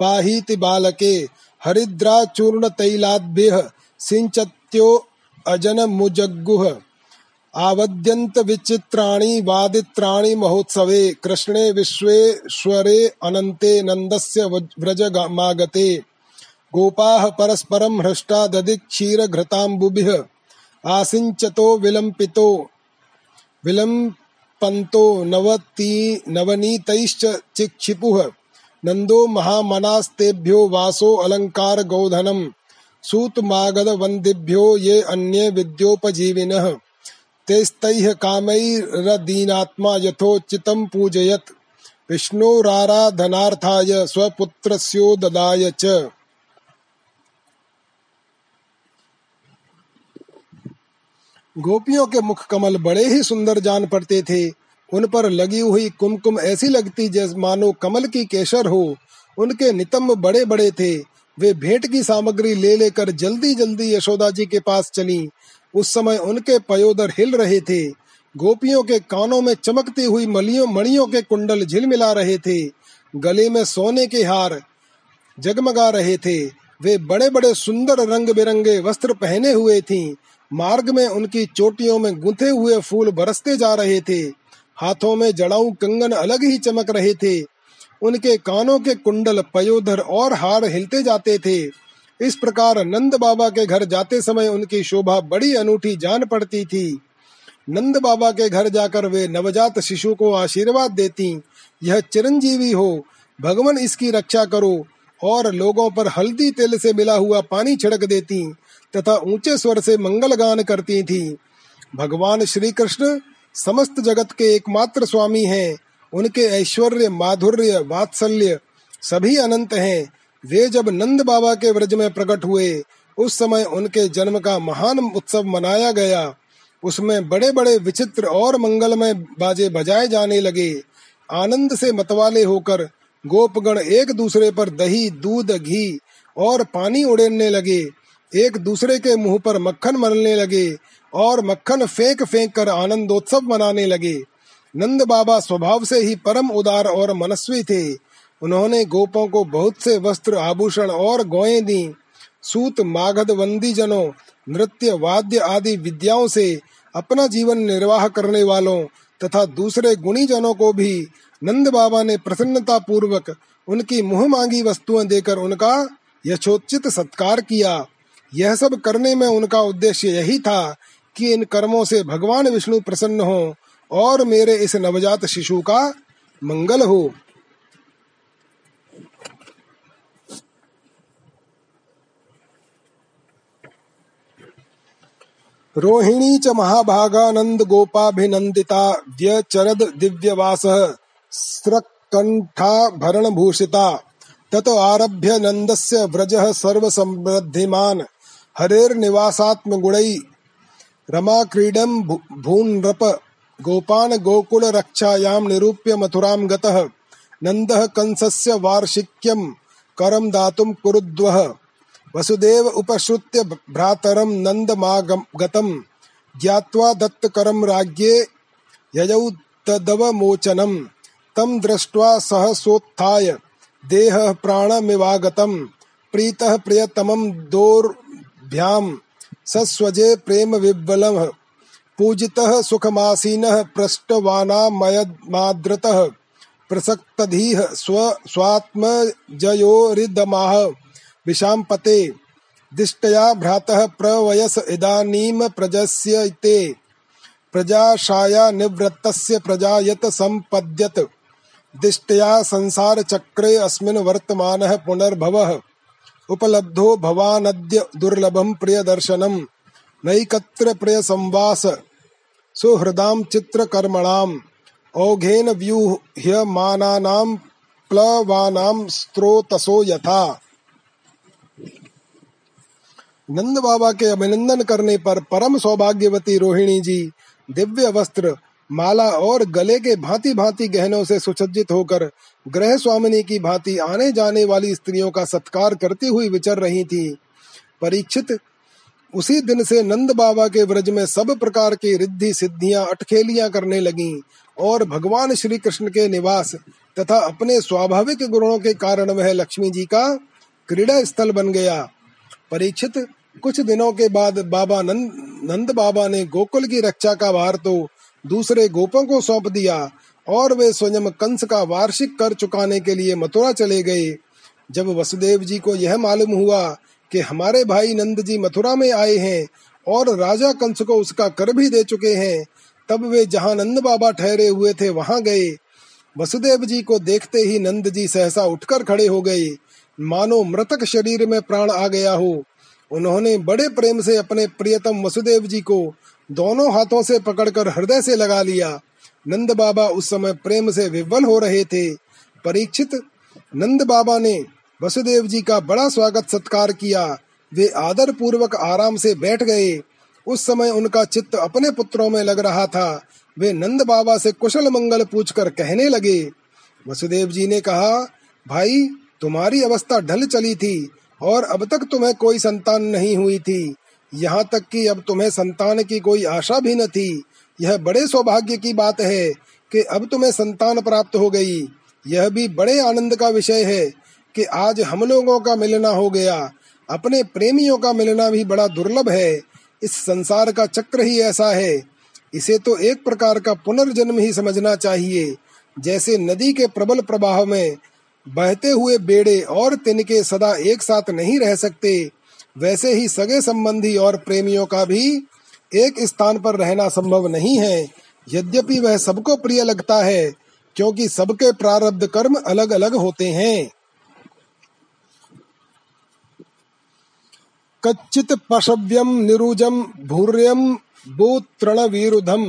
पाहीति बालके। हरिद्राचूर्णतैलाद्भिः सिञ्चत्यो अजनमुजग्गुः। आवद्यन्त विचित्राणि वादित्राणि महोत्सवे, कृष्णे विश्वेश्वरे अनन्ते नन्दस्य व्रजमागते। गोपाः परस्परं हृष्टा दधि दधिक्षीरघृताम्बुभिः, आसिञ्चतो विलम्पितो, विलम्पन्तो नवती नवनीतैश्च चिक्षिपुः, नन्दो महामनास्तेभ्यो वासो अलङ्कार गौधनम् सूतमागध वन्दिभ्यो ये अन्ये विद्योपजीविनः। तेस्तैः कामैरदीनात्मा यथोचितं पूजयत्। विष्णोराराधनार्थाय स्वपुत्रस्योददाय च। गोपियों के मुख कमल बड़े ही सुंदर जान पड़ते थे। उन पर लगी हुई कुमकुम ऐसी लगती जैसे मानो कमल की केसर हो। उनके नितंब बड़े बड़े थे। वे भेंट की सामग्री ले लेकर जल्दी जल्दी यशोदा जी के पास चली। उस समय उनके पयोदर हिल रहे थे। गोपियों के कानों में चमकती हुई मलियों मणियों के कुंडल झिलमिला रहे थे। गले में सोने के हार जगमगा रहे थे। वे बड़े बड़े सुंदर रंग बिरंगे वस्त्र पहने हुए थीं। मार्ग में उनकी चोटियों में गुंथे हुए फूल बरसते जा रहे थे। हाथों में जड़ाऊ कंगन अलग ही चमक रहे थे। उनके कानों के कुंडल पयोधर और हार हिलते जाते थे। इस प्रकार नंद बाबा के घर जाते समय उनकी शोभा बड़ी अनूठी जान पड़ती थी। नंद बाबा के घर जाकर वे नवजात शिशु को आशीर्वाद देती, यह चिरंजीवी हो, भगवान इसकी रक्षा करो। और लोगों पर हल्दी तेल से मिला हुआ पानी छिड़क देती, तथा ऊँचे स्वर से मंगल गान करती थी। भगवान श्री कृष्ण समस्त जगत के एकमात्र स्वामी हैं। उनके ऐश्वर्य, माधुर्य, वात्सल्य सभी अनंत हैं। वे जब नंद बाबा के व्रज में प्रकट हुए, उस समय उनके जन्म का महान उत्सव मनाया गया। उसमें बड़े बड़े विचित्र और मंगलमय बाजे बजाए जाने लगे। आनंद से मतवाले होकर गोपगण एक दूसरे पर दही, दूध, घी और पानी उड़ेलने लगे। एक दूसरे के मुँह पर मक्खन मरने लगे और मक्खन फेंक फेंक कर आनंदोत्सव मनाने लगे। नंद बाबा स्वभाव से ही परम उदार और मनस्वी थे। उन्होंने गोपों को बहुत से वस्त्र आभूषण और गोए दी। सूत, मागध वंदी जनों नृत्य, वाद्य आदि विद्याओं से अपना जीवन निर्वाह करने वालों तथा दूसरे गुणी जनों को भी नंद बाबा ने प्रसन्नता पूर्वक उनकी मुँह मांगी वस्तुएँ देकर उनका यथोचित सत्कार किया। यह सब करने में उनका उद्देश्य यही था कि इन कर्मों से भगवान विष्णु प्रसन्न हो और मेरे इस नवजात शिशु का मंगल हो। रोहिणी च महाभागानंद गोपाभिनंदिता व्यचरद दिव्यवासः स्रकंठाभरण भूषिता तत आरभ्य नंदस्य व्रजः सर्वसमृद्धिमान् हरेर्निवासात्म गुणै रमा क्रीडम भूनृप गोपान गोकुल रक्षायां निरूप्य मथुरां गतः। नन्दः कंसस्य वार्षिक्यं करं दातुं कुरुद्वः। वसुदेव उपश्रुत्य भ्रातरं नन्दमागतं ज्ञात्वा दत्तकरं राज्ञे ययौ तदवमोचनं तं दृष्ट्वा सहसोत्थाय देहः प्राणमिवागतं प्रीतः प्रियतमं दोर्भ्यां सस्वजे प्रेम विह्वलः पूजितः सुखमासीनः पृष्टवानामयमादृतः प्रसक्तधीः स्व स्वात्मजयोरिदमाह। विशाम्पते दिष्टया भ्रातः प्रवयस इदानीम प्रजस्य ते प्रजाशाया निवृत्तस्य प्रजायत सम्पद्यत। दिष्टया संसार चक्रे अस्मिन् वर्तमानः पुनर्भवः। उपलब्धो भवानद्य दुर्लभं प्रियदर्शनम्। नैकत्र प्रिय संवास सुहृदाम चित्र कर्मणाम औघेन व्यूह्यमानानां प्लवानां स्त्रोतसो यथा। नंद बाबा के अभिनंदन करने पर परम सौभाग्यवती रोहिणी जी दिव्य वस्त्र, माला और गले के भांति भांति गहनों से सुसज्जित होकर ग्रह स्वामिनी की भांति आने जाने वाली स्त्रियों का सत्कार करती हुई विचर रही थी। परीक्षित, उसी दिन से नंद बाबा के व्रज में सब प्रकार की रिद्धि सिद्धियाँ, अटखेलियाँ करने लगी और भगवान श्री कृष्ण के निवास तथा अपने स्वाभाविक गुणों के कारण वह लक्ष्मी जी का क्रीड़ा स्थल बन गया। परीक्षित कुछ दिनों के बाद बाबा नंद नंद बाबा ने गोकुल की रक्षा का भार तो दूसरे गोपों को सौंप दिया और वे स्वयं कंस का वार्षिक कर चुकाने के लिए मथुरा चले गए। जब वसुदेव जी को यह मालूम हुआ कि हमारे भाई नंद जी मथुरा में आए हैं और राजा कंस को उसका कर भी दे चुके हैं, तब वे जहाँ नंद बाबा ठहरे हुए थे वहाँ गए। वसुदेव जी को देखते ही नंद जी सहसा उठकर खड़े हो गए। मानो मृतक शरीर में प्राण आ गया हो। उन्होंने बड़े प्रेम से अपने प्रियतम वसुदेव जी को दोनों हाथों से पकड़कर हृदय से लगा लिया। नंद बाबा उस समय प्रेम से विवल हो रहे थे। परीक्षित नंद बाबा ने वसुदेव जी का बड़ा स्वागत सत्कार किया। वे आदर पूर्वक आराम से बैठ गए। उस समय उनका चित्त अपने पुत्रों में लग रहा था। वे नंद बाबा से कुशल मंगल पूछकर कहने लगे। वसुदेव जी ने कहा, भाई तुम्हारी अवस्था ढल चली थी और अब तक तुम्हें कोई संतान नहीं हुई थी। यहाँ तक कि अब तुम्हें संतान की कोई आशा भी न थी। यह बड़े सौभाग्य की बात है कि अब तुम्हें संतान प्राप्त हो गई। यह भी बड़े आनंद का विषय है कि आज हम लोगों का मिलना हो गया। अपने प्रेमियों का मिलना भी बड़ा दुर्लभ है। इस संसार का चक्र ही ऐसा है। इसे तो एक प्रकार का पुनर्जन्म ही समझना चाहिए। जैसे नदी के प्रबल प्रवाह में बहते हुए बेड़े और तिनके सदा एक साथ नहीं रह सकते, वैसे ही सगे संबंधी और प्रेमियों का भी एक स्थान पर रहना संभव नहीं है। यद्यपि वह सबको प्रिय लगता है, क्योंकि सबके प्रारब्ध कर्म अलग अलग होते हैं। कच्चित पशव्यम निरुजम भूर्यम भूतृणवीरुधम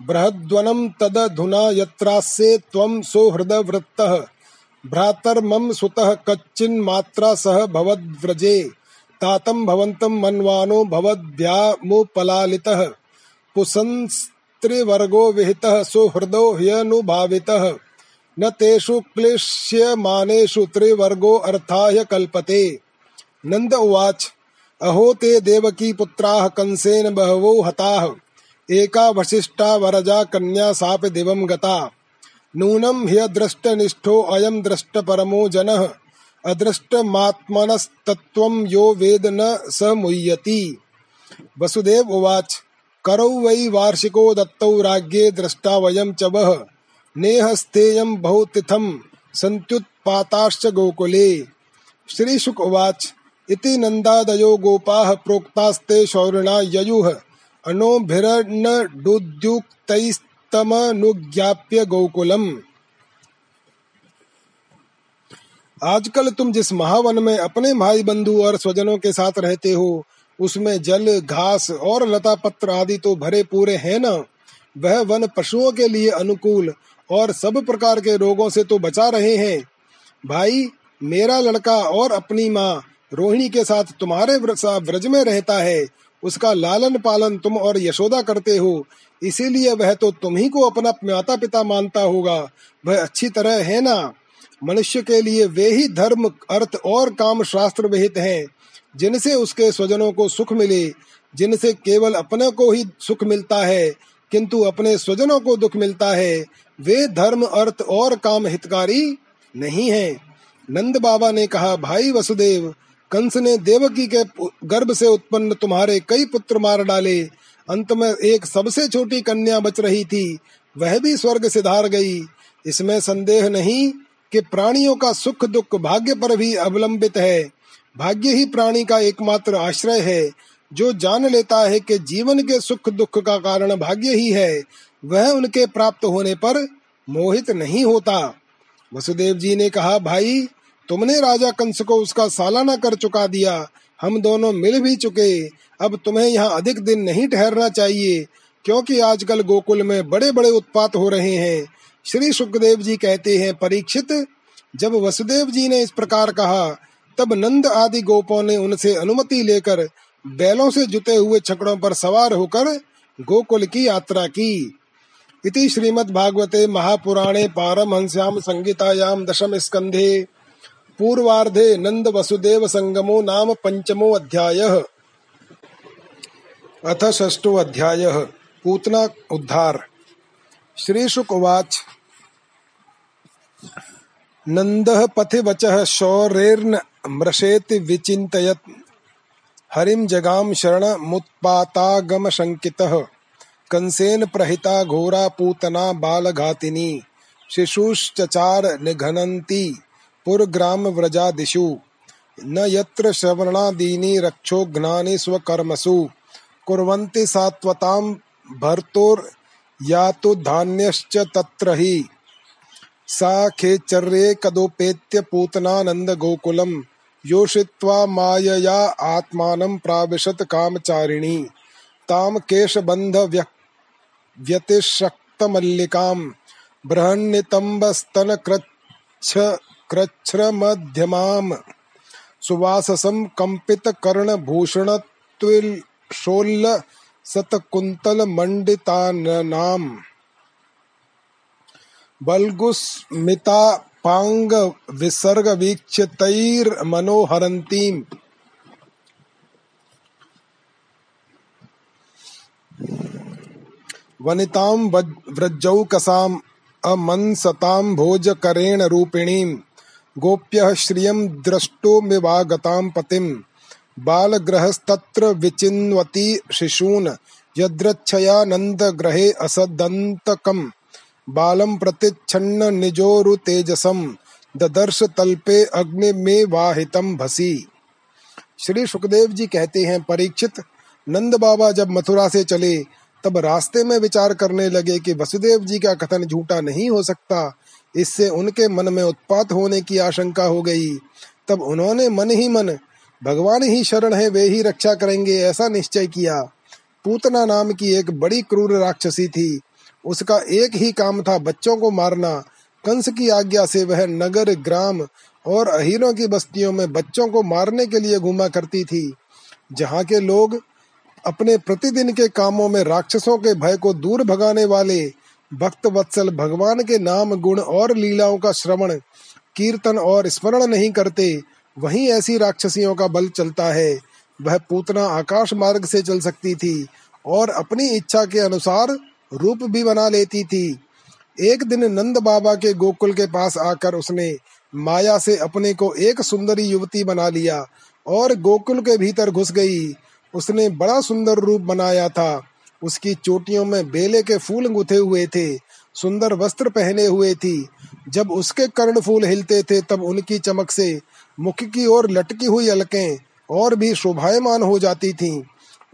बृहद्वनम तदधुना यत्रास्य त्वं सुहृदवृत्तः भ्रातर्मम सुतः कच्चिन्मात्रा सह भवद्व्रजे। तातम भवंतम मनवानो भवद्भ्यामुपलालितः पुसंस्त्रिवर्गो विहितः, सुहृदो ह्यनुभावितः। न तेषु क्लिश्यमानेषु त्रिवर्गो अर्थाय कल्पते। नंद उवाच, अहो ते देवकी पुत्राः कंसेन बहवो हताः। एका वशिष्ठा वरजा कन्या साप दिवं गता। नूनं ह्यदृष्टनिष्ठो अयं दृष्टपरमो जनः। अदृष्टमात्मनस्तत्त्वं यो वेद न स मुह्यति। वसुदेव उवाच, करौ वै वार्षिको दत्तौ राज्ञे द्रष्टा वयं च वः। नेहस्थेयं बहुतिथं सन्त्युत्पाताश्च गोकुले। श्रीशुक उवाच, इति नन्दादयो गोपाः प्रोक्तास्ते शौरिणा ययुः। अणोभिरन्नडुद्युक्तैस्तमनुज्ञाप्य गोकुलम। आजकल तुम जिस महावन में अपने भाई बंधु और स्वजनों के साथ रहते हो, उसमें जल, घास और लता पत्र आदि तो भरे पूरे हैं न? वह वन पशुओं के लिए अनुकूल और सब प्रकार के रोगों से तो बचा रहे हैं। भाई, मेरा लड़का और अपनी माँ रोहिणी के साथ तुम्हारे व्रज में रहता है। उसका लालन पालन तुम और यशोदा करते हो। इसीलिए वह तो तुम ही को अपना माता पिता मानता होगा। वह अच्छी तरह है ना? मनुष्य के लिए वे ही धर्म, अर्थ और काम शास्त्र विहित हैं, जिनसे उसके स्वजनों को सुख मिले, जिनसे केवल अपने को ही सुख मिलता है, किंतु अपने स्वजनों को दुख मिलता है। वे धर्म, अर्थ और काम हितकारी नहीं है। नंद बाबा ने कहा, भाई वसुदेव, कंस ने देवकी के गर्भ से उत्पन्न तुम्हारे कई पुत्र मार डाले। अंत में एक सबसे छोटी कन्या बच रही थी, वह भी स्वर्ग से धार गई। इसमें संदेह नहीं कि प्राणियों का सुख दुख भाग्य पर भी अवलंबित है। भाग्य ही प्राणी का एकमात्र आश्रय है। जो जान लेता है कि जीवन के सुख दुख का कारण भाग्य ही है, वह उनके प्राप्त होने पर मोहित नहीं होता। वसुदेव जी ने कहा, भाई, तुमने राजा कंस को उसका सालाना कर चुका दिया। हम दोनों मिल भी चुके। अब तुम्हें यहाँ अधिक दिन नहीं ठहरना चाहिए, क्योंकि आजकल गोकुल में बड़े बड़े उत्पात हो रहे हैं। श्री सुखदेव जी कहते हैं, परीक्षित, जब वसुदेव जी ने इस प्रकार कहा, तब नंद आदि गोपों ने उनसे अनुमति लेकर बैलों से जुते हुए छकड़ों पर सवार होकर गोकुल की यात्रा की। इति श्रीमद्भागवते महापुराणे पारमहंस्याम संगीतायां दशम स्कंधे पूर्वार्धे नंद वसुदेव संगमो नाम पंचमो अध्यायः। अथ षष्ठो अध्यायः। पूतना उद्धार। श्रीशुक उवाच। नन्दः पथि वचः शौरेर्न मृषेति विचिन्तयत्। हरिं जगाम शरणमुत्पातागमशङ्कितः। कंसेन प्रहिता घोरा पूतना बालघातिनी। शिशुश्चचार निघनन्ति। पुरग्राम व्रजादिषु। न यत्र श्रवणादीनि रक्षोघ्नानि स्वकर्मसु। कुर्वन्ति सात्वतां भर्तोर्यातु धान्यश्च तत्र हि। सा खेचर्ये कदोपेत्य पूतनानन्द गोकुलम् योषित्वा मायया आत्मानं प्राविशत कामचारिणी। ताम केशबन्ध व्यतिशक्तमल्लिकां बृहन्नितम्बस्तनकृच्छ कृच्छ्रमध्यमाम् सुवाससं कम्पितकर्णभूषणत्विल्शोल्लसत्कुन्तलमण्डिताननाम् बल्गुस्मितापाङ्गविसर्गवीक्षितैर्मनोहरन्तीम् वनितां व्रजौकसाम् अमंसतां भोजकरेण रूपिणीं गोप्यः श्रियं द्रष्टुमिवागतां पतिं बालग्रहस्तत्र विचिन्वती शिशून्। यदृच्छया नन्दगृहे असदन्तकम्। बालं प्रतिच्छन्न निजोरुतेजसं ददर्श तल्पे अग्नि में वाहितम भसी। श्री सुखदेव जी कहते हैं, परीक्षित, नंद बाबा जब मथुरा से चले, तब रास्ते में विचार करने लगे कि वसुदेव जी का कथन झूठा नहीं हो सकता। इससे उनके मन में उत्पात होने की आशंका हो गई। तब उन्होंने मन ही मन, भगवान ही शरण है, वे ही रक्षा करेंगे, ऐसा निश्चय किया। पूतना नाम की एक बड़ी क्रूर राक्षसी थी। उसका एक ही काम था बच्चों को मारना। कंस की आज्ञा से वह नगर, ग्राम और अहीरों की बस्तियों में बच्चों को मारने के लिए घूमा करती थी, जहाँ के लोग अपने प्रतिदिन के कामों में राक्षसों के भय को दूर भगाने वाले भक्त वत्सल भगवान के नाम गुण और लीलाओं का श्रवण, कीर्तन और स्मरण नहीं करते, वहीं ऐसी राक्षसियों का बल चलता है। वह पूतना आकाश मार्ग से चल सकती थी और अपनी इच्छा के अनुसार रूप भी बना लेती थी। एक दिन नंद बाबा के गोकुल के पास आकर उसने माया से अपने को एक सुंदरी युवती बना लिया और गोकुल के भीतर घुस गई। उसने बड़ा सुंदर रूप बनाया था। उसकी चोटियों में बेले के फूल गुथे हुए थे, सुंदर वस्त्र पहने हुए थी। जब उसके कर्ण फूल हिलते थे, तब उनकी चमक से मुख की ओर लटकी हुई अलकें और भी शोभायमान हो जाती थीं।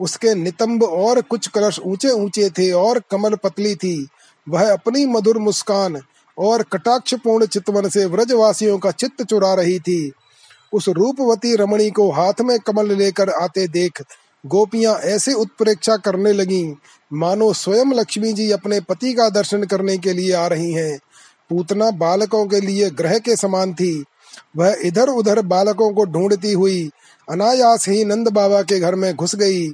उसके नितंब और कुछ कलश ऊँचे ऊँचे थे और कमल पतली थी। वह अपनी मधुर मुस्कान और कटाक्ष पूर्ण चितवन से व्रजवासियों का चित्त चुरा रही थी। उस रूपवती रमणी को हाथ में कमल लेकर आते देख गोपियाँ ऐसे उत्प्रेक्षा करने लगी, मानो स्वयं लक्ष्मी जी अपने पति का दर्शन करने के लिए आ रही हैं। पूतना बालकों के लिए ग्रह के समान थी। वह इधर उधर बालकों को ढूंढती हुई अनायास ही नंद बाबा के घर में घुस गई।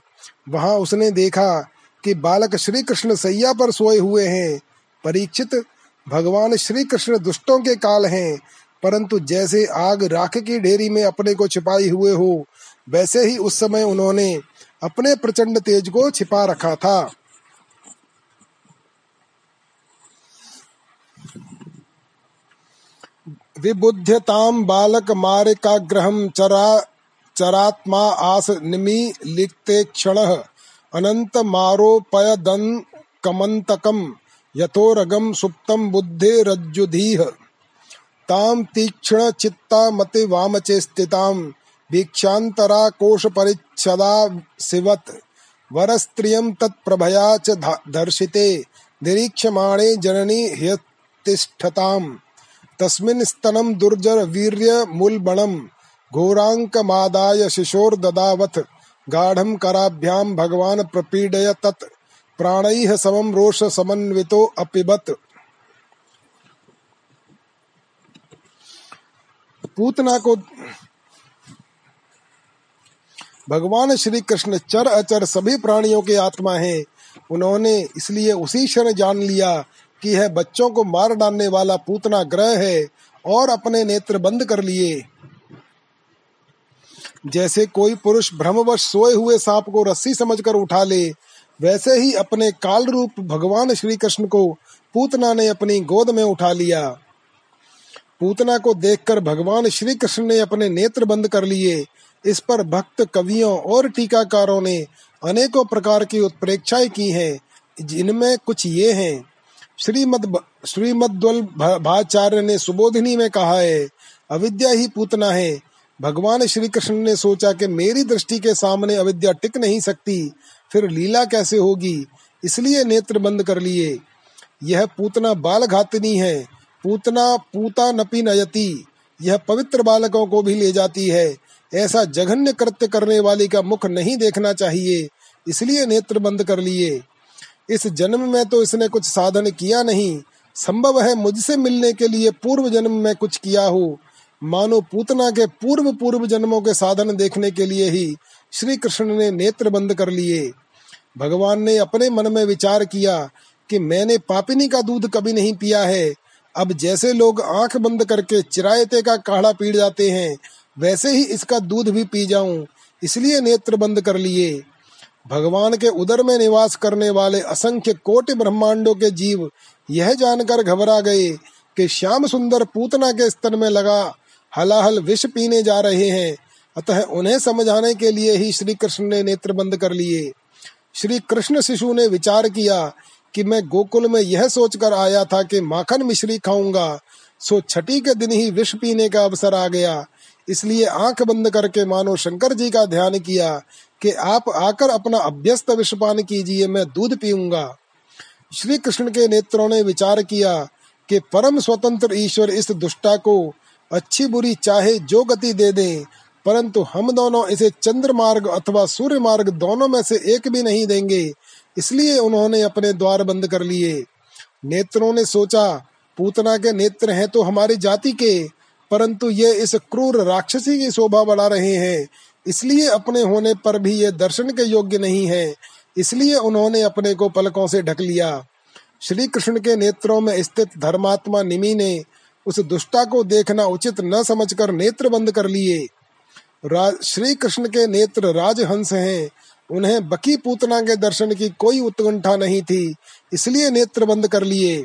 वहाँ उसने देखा कि बालक श्री कृष्ण सैया पर सोए हुए हैं। परीक्षित, भगवान श्री कृष्ण दुष्टों के काल हैं, परंतु जैसे आग राख की ढेरी में अपने को छिपाई हुए हो, वैसे ही उस समय उन्होंने अपने प्रचंड तेज को छिपा रखा था। विबुध्यताम बालक मारिकाग्रहम चरा, चरात्मा आस निमी लिखते क्षण अनंत मारोपयदन कमंतकम यथोरगम सुप्तम बुद्धि रज्जुधीह। ताम तीक्ष्ण चित्ता मति वामचे स्थिताम वीक्षान्तरा कोशपरिच्छदा सिवत्। वरस्त्रियं तत्प्रभया च धर्षिते निरीक्षमाणे जननी ह्यतिष्ठताम्। तस्मिन् स्तनं दुर्जरवीर्यमूलबणं घोराङ्कमादाय शिशोर्ददावत्। गाढं कराभ्यां भगवान प्रपीडय तत्। प्राणैः समं रोषसमन्वितो अपिबत्। पूतना को भगवान श्री कृष्ण चर अचर सभी प्राणियों के आत्मा हैं। उन्होंने इसलिए उसी क्षण जान लिया कि यह बच्चों को मार डालने वाला पूतना ग्रह है और अपने नेत्र बंद कर लिए। जैसे कोई पुरुष भ्रमवश सोए हुए सांप को रस्सी समझकर उठा ले, वैसे ही अपने काल रूप भगवान श्री कृष्ण को पूतना ने अपनी गोद में उठा लिया। पूतना को देखकर भगवान श्री कृष्ण ने अपने नेत्र बंद कर लिए। इस पर भक्त कवियों और टीकाकारों ने अनेकों प्रकार की उत्प्रेक्षाएँ की हैं, जिनमें कुछ ये हैं। श्रीमद श्रीमद्वल भाचार्य ने सुबोधिनी में कहा है, अविद्या ही पूतना है। भगवान श्री कृष्ण ने सोचा कि मेरी दृष्टि के सामने अविद्या टिक नहीं सकती, फिर लीला कैसे होगी? इसलिए नेत्र बंद कर लिए। यह पूतना बाल घातनी है। पूतना, पूता नपी नयती। यह पवित्र बालकों को भी ले जाती है। ऐसा जघन्य कृत्य करने वाली का मुख नहीं देखना चाहिए, इसलिए नेत्र बंद कर लिए। इस जन्म में तो इसने कुछ साधन किया नहीं, संभव है मुझसे मिलने के लिए पूर्व जन्म में कुछ किया हो। मानो पूतना के पूर्व पूर्व जन्मों के साधन देखने के लिए ही श्री कृष्ण ने नेत्र बंद कर लिए। भगवान ने अपने मन में विचार किया कि मैंने पापिनी का दूध कभी नहीं पिया है। अब जैसे लोग आँख बंद करके चिरायते का काढ़ा पी जाते हैं वैसे ही इसका दूध भी पी जाऊँ, इसलिए नेत्र बंद कर लिए। भगवान के उदर में निवास करने वाले असंख्य कोटि ब्रह्मांडों के जीव यह जानकर घबरा गए कि श्याम सुंदर पूतना के स्तन में लगा हलाहल विष पीने जा रहे हैं। अतः उन्हें समझाने के लिए ही श्री कृष्ण ने नेत्र बंद कर लिए। श्री कृष्ण शिशु ने विचार किया कि मैं गोकुल में यह सोचकर आया था कि माखन मिश्री खाऊँगा, सो छठी के दिन ही विष पीने का अवसर आ गया। इसलिए आँख बंद करके मानो शंकर जी का ध्यान किया कि आप आकर अपना अभ्यस्त विषपान कीजिए, मैं दूध पीऊँगा। श्री कृष्ण के नेत्रों ने विचार किया कि परम स्वतंत्र ईश्वर इस दुष्टा को अच्छी बुरी चाहे जो गति दे दे, परंतु हम दोनों इसे चंद्र मार्ग अथवा सूर्य मार्ग दोनों में से एक भी नहीं देंगे, इसलिए उन्होंने अपने द्वार बंद कर लिए। नेत्रों ने सोचा, पूतना के नेत्र हैं तो हमारी जाति के परंतु ये इस क्रूर राक्षसी की शोभा बढ़ा रहे हैं। इसलिए अपने होने पर भी ये दर्शन के योग्य नहीं है। इसलिए उन्होंने अपने को पलकों से ढक लिया। श्री कृष्ण के नेत्रों में स्थित धर्मात्मा निमि ने उस दुष्टा को देखना उचित न समझकर नेत्र बंद कर लिए। श्री कृष्ण के नेत्र राजहंस हैं। उन्हें बकी पूतना के दर्शन की कोई उत्कंठा नहीं थी। इसलिए नेत्र बंद कर लिए।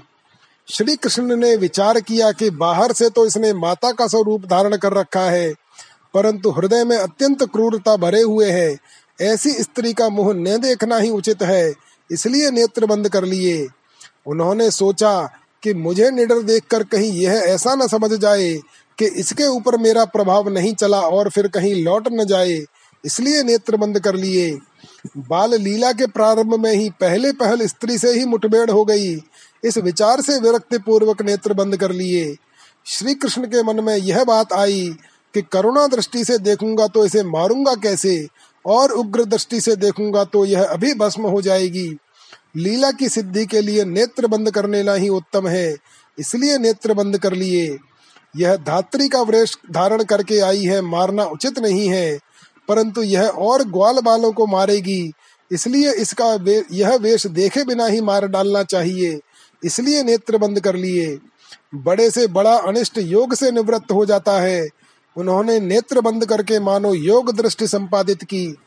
श्री कृष्ण ने विचार किया कि बाहर से तो इसने माता का स्वरूप धारण कर रखा है, परंतु हृदय में अत्यंत क्रूरता भरे हुए है। ऐसी स्त्री का मुँह न देखना ही उचित है, इसलिए नेत्र बंद कर लिए। उन्होंने सोचा कि मुझे निडर देखकर कहीं यह ऐसा न समझ जाए कि इसके ऊपर मेरा प्रभाव नहीं चला और फिर कहीं लौट न जाए, इसलिए नेत्र बंद कर लिए। बाल लीला के प्रारंभ में ही पहले पहल स्त्री से ही मुठभेड़ हो गई। इस विचार से विरक्ति पूर्वक नेत्र बंद कर लिए। श्री कृष्ण के मन में यह बात आई कि करुणा दृष्टि से देखूँगा तो इसे मारूँगा कैसे? और उग्र दृष्टि से देखूँगा तो यह अभी भस्म हो जाएगी। लीला की सिद्धि के लिए नेत्र बंद कर लेना ही उत्तम है इसलिए नेत्र बंद कर लिए। यह धात्री का वेश धारण करके आई है मारना उचित नहीं है परंतु यह और ग्वाल बालों को मारेगी इसलिए इसका वे, यह वेश देखे बिना ही मार डालना चाहिए। इसलिए नेत्र बंद कर लिए। बड़े से बड़ा अनिष्ट योग से निवृत्त हो जाता है। उन्होंने नेत्र बंद करके मानो योग दृष्टि संपादित की।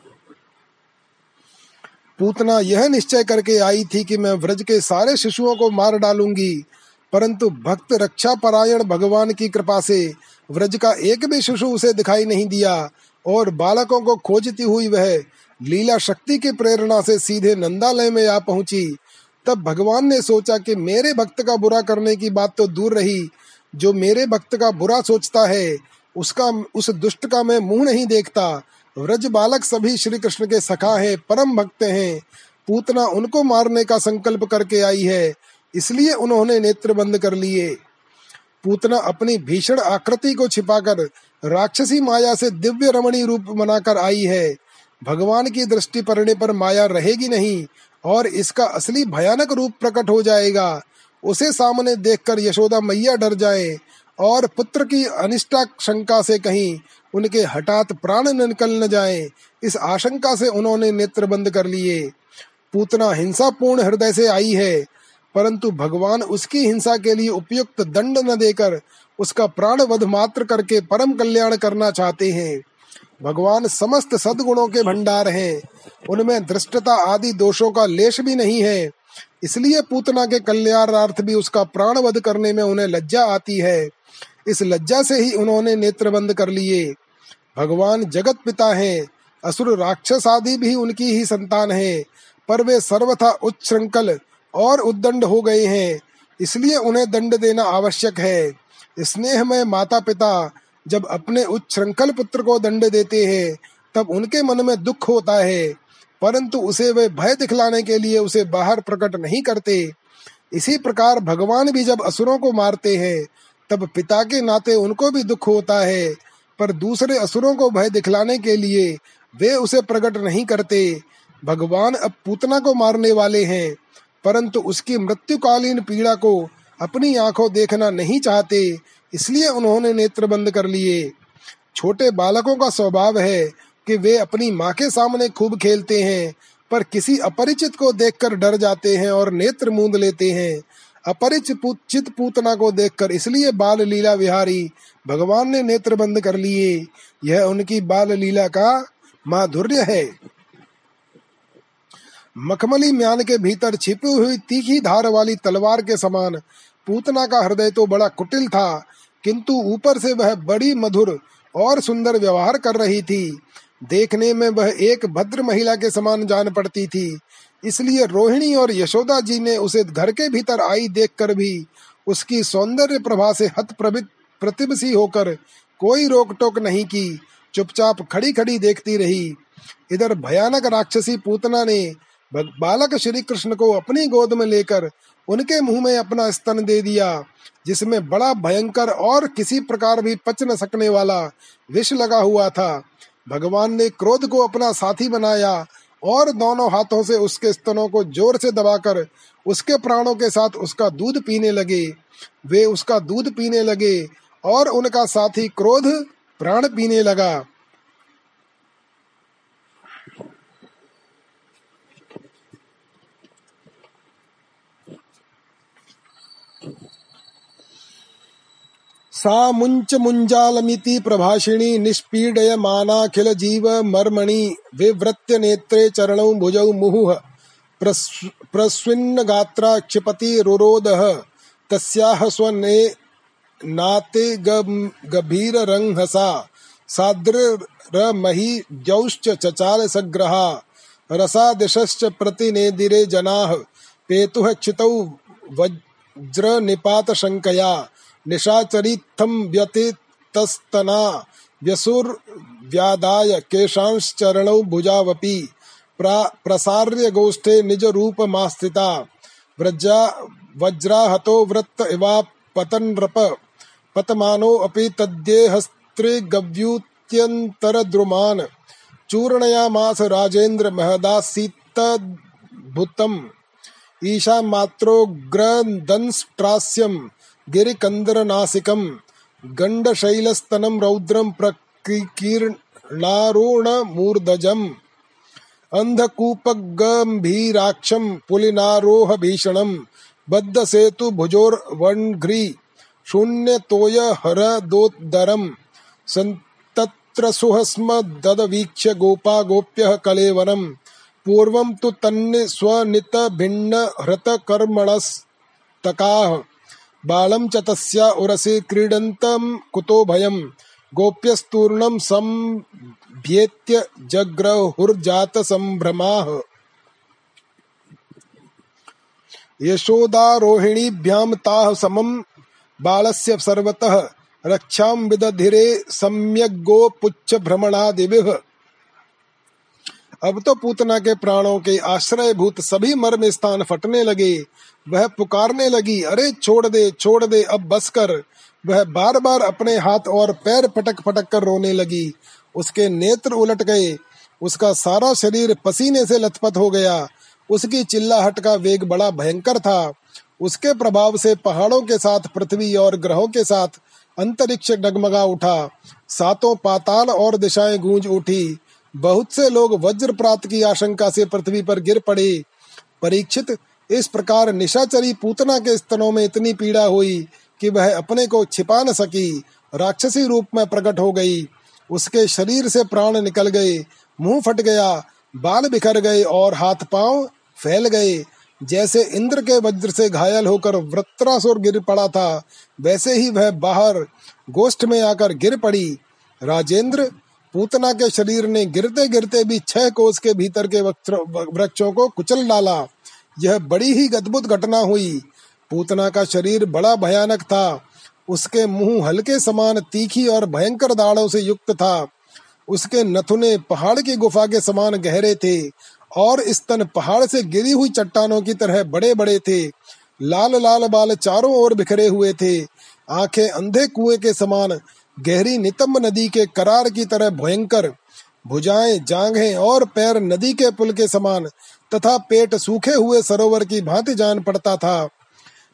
पूतना यह निश्चय करके आई थी कि मैं व्रज के सारे शिशुओं को मार डालूँगी। परंतु भक्त रक्षा परायण भगवान की कृपा से व्रज का एक भी शिशु उसे दिखाई नहीं दिया और बालकों को खोजती हुई वह लीला शक्ति की प्रेरणा से सीधे नंदालय में आ पहुँची। तब भगवान ने सोचा कि मेरे भक्त का बुरा करने की बात तो दूर रही। जो मेरे भक्त का बुरा सोचता है, उसका, उस दुष्ट का मैं मुँह नहीं देखता। व्रज बालक सभी श्री कृष्ण के सखा हैं, परम भक्त हैं। पूतना उनको मारने का संकल्प करके आई है, इसलिए उन्होंने नेत्र बंद कर लिए। पूतना अपनी भीषण आकृति को छिपाकर राक्षसी माया से दिव्य रमणी रूप बनाकर आई है। भगवान की दृष्टि पड़ने पर माया रहेगी नहीं और इसका असली भयानक रूप प्रकट हो जाएगा। उसे सामने देखकर यशोदा मैया डर जाए और पुत्र की अनिष्टा शंका से कहीं उनके हठात प्राण निकल न जाए, इस आशंका से उन्होंने नेत्र बंद कर लिए। पूतना हिंसा पूर्ण हृदय से आई है, परंतु भगवान उसकी हिंसा के लिए उपयुक्त दंड न देकर उसका प्राण वध मात्र करके परम कल्याण करना चाहते हैं। भगवान समस्त सदगुणों के भंडार हैं। उनमें दृष्टता आदि दोषों का लेश भी नहीं है। इसलिए पूतना के कल्याणार्थ भी उसका प्राण वध करने में उन्हें लज्जा आती है। इस लज्जा से ही उन्होंने नेत्र बंद कर लिए। भगवान जगत पिता हैं। असुर राक्षस आदि भी उनकी ही संतान है। पर वे सर्वथा उच्छृंखल और उद्दंड हो गए हैं। इसलिए उन्हें दंड देना आवश्यक है। स्नेह में माता पिता जब अपने उच्छृंखल पुत्र को दंड देते हैं, तब उनके मन में दुख होता है। परंतु उसे वे भय दिखलाने के लिए उसे बाहर प्रकट नहीं करते। इसी प्रकार भगवान भी जब असुरों को मारते हैं, तब पिता के नाते उनको भी दुख होता है। पर दूसरे असुरों को भय दिखलाने के लिए वे उसे प्रकट नहीं करते। भगवान अब पूतना को मारने वाले हैं, परंतु उसकी मृत्युकालीन पीड़ा को अपनी आँखों देखना नहीं चाहते। इसलिए उन्होंने नेत्र बंद कर लिए। छोटे बालकों का स्वभाव है कि वे अपनी माँ के सामने खूब खेलते हैं, पर किसी अपरिचित को देखकर डर जाते हैं और नेत्र मूंद लेते हैं। अपरिचित पूतना को देखकर इसलिए बाल लीला विहारी, भगवान ने नेत्र बंद कर लिए। यह उनकी बाल लीला का माधुर्य है। मखमली म्यान के भीतर छिपी हुई तीखी धार वाली तलवार के समान पूतना का हृदय तो बड़ा कुटिल था किंतु ऊपर से वह बड़ी मधुर और सुंदर व्यवहार कर रही थी। देखने में वह एक भद्र महिला के समान जान पड़ती थी। इसलिए रोहिणी और यशोदा जी ने उसे घर के भीतर आई देखकर भी उसकी सौंदर्य प्रभा से हत प्रतिबसी होकर कोई रोक टोक नहीं की। चुपचाप खड़ी खड़ी देखती रही। इधर भयानक राक्षसी पूतना ने बालक श्री कृष्ण को अपनी गोद में लेकर उनके मुँह में अपना स्तन दे दिया। जिसमें बड़ा भयंकर और किसी प्रकार भी पच न सकने वाला विष लगा हुआ था। भगवान ने क्रोध को अपना साथी बनाया और दोनों हाथों से उसके स्तनों को ज़ोर से दबाकर उसके प्राणों के साथ उसका दूध पीने लगे। वे उसका दूध पीने लगे और उनका साथी क्रोध प्राण पीने लगा। सा मुञ्च मुञ्जालमिति प्रभाषिणी निष्पीडयमानाखिल जीव मर्मणि विवृत्य नेत्रे चरणौ भुजौ मुहुः। प्रस्विन्न गात्रा क्षिपति रुरोदः। तस्याः स्वने नाते गभीर रंहसा साद्रमही जौश्च चचाल सग्रहा रसादिशश्च प्रतिनेदिरे जनाः। पेतुः क्षितौ वज्र निपात शंकया निशाचरित्थं व्यतीतस्तना व्यसुर्व्यादाय केशांश्चरणौ भुजावपि प्रा प्रसार्य गोष्ठे निजरूपमास्थिता। व्रजा वज्राहतो वृत्त इवापतन्नृप पतमानोऽपि तद्देहस्त्रिगव्यूत्यन्तरद्रुमान्। चूर्णयामास राजेन्द्र महदासीतद्भुतम् ईशा गिरिकन्दरनासिकम् गण्डशैलस्तनं रौद्रं प्रकीर्णारोणमूर्धजम् अन्धकूपगम्भीराक्षं पुलिनारोहभीषणम् बद्धसेतुभुजोर्वङ्घ्रि शून्यतोयहरदोत्तरम् सन्तत्र सुहस्म ददवीक्ष्य गोपा गोप्यः कलेवरम् पूर्वं तु तन्नि बालं च तस्या उरसि क्रीडन्तं कुतो भयम्। गोप्यस्तूर्णं सम्भ्येत्य जग्रहुर्जातसम्भ्रमाः। यशोदारोहिणीभ्यां ताः समं बालस्य सर्वतः रक्षां विदधिरे सम्यग्गो पुच्छ भ्रमणादिभिः अब तो पूतना के प्राणों के आश्रय भूत सभी मर्म स्थान फटने लगे। वह पुकारने लगी, अरे, छोड़ दे छोड़ दे, अब बस कर। वह बार बार अपने हाथ और पैर पटक पटक कर रोने लगी। उसके नेत्र उलट गए। उसका सारा शरीर पसीने से लथपथ हो गया। उसकी चिल्लाहट का वेग बड़ा भयंकर था। उसके प्रभाव से पहाड़ों के साथ, पृथ्वी और ग्रहों के साथ अंतरिक्ष डगमगा उठा। सातों पाताल और दिशाएँ गूंज उठी। बहुत से लोग वज्र प्राप्त की आशंका से पृथ्वी पर गिर पड़े। परीक्षित, इस प्रकार निशाचरी पूतना के स्तनों में इतनी पीड़ा हुई कि वह अपने को छिपा न सकी। राक्षसी रूप में प्रकट हो गई। उसके शरीर से प्राण निकल गए। मुँह फट गया, बाल बिखर गए और हाथ पाँव फैल गए। जैसे इंद्र के वज्र से घायल होकर वृत्रासुर गिर पड़ा था, वैसे ही वह बाहर गोष्ठ में आकर गिर पड़ी। राजेंद्र पूतना के शरीर ने गिरते गिरते भी छह कोस के भीतर के वृक्षों को कुचल डाला। यह बड़ी ही अद्भुत घटना हुई। पूतना का शरीर बड़ा भयानक था। उसके मुँह हल्के समान तीखी और भयंकर दाढ़ों से युक्त था। उसके नथुने पहाड़ की गुफा के समान गहरे थे और स्तन पहाड़ से गिरी हुई चट्टानों की तरह बड़े बड़े थे। लाल लाल बाल चारों ओर बिखरे हुए थे। आँखें अंधे कुएँ के समान गहरी नितंब नदी के करार की तरह भयंकर भुजाएँ, जांघें और पैर नदी के पुल के समान तथा पेट सूखे हुए सरोवर की भांति जान पड़ता था।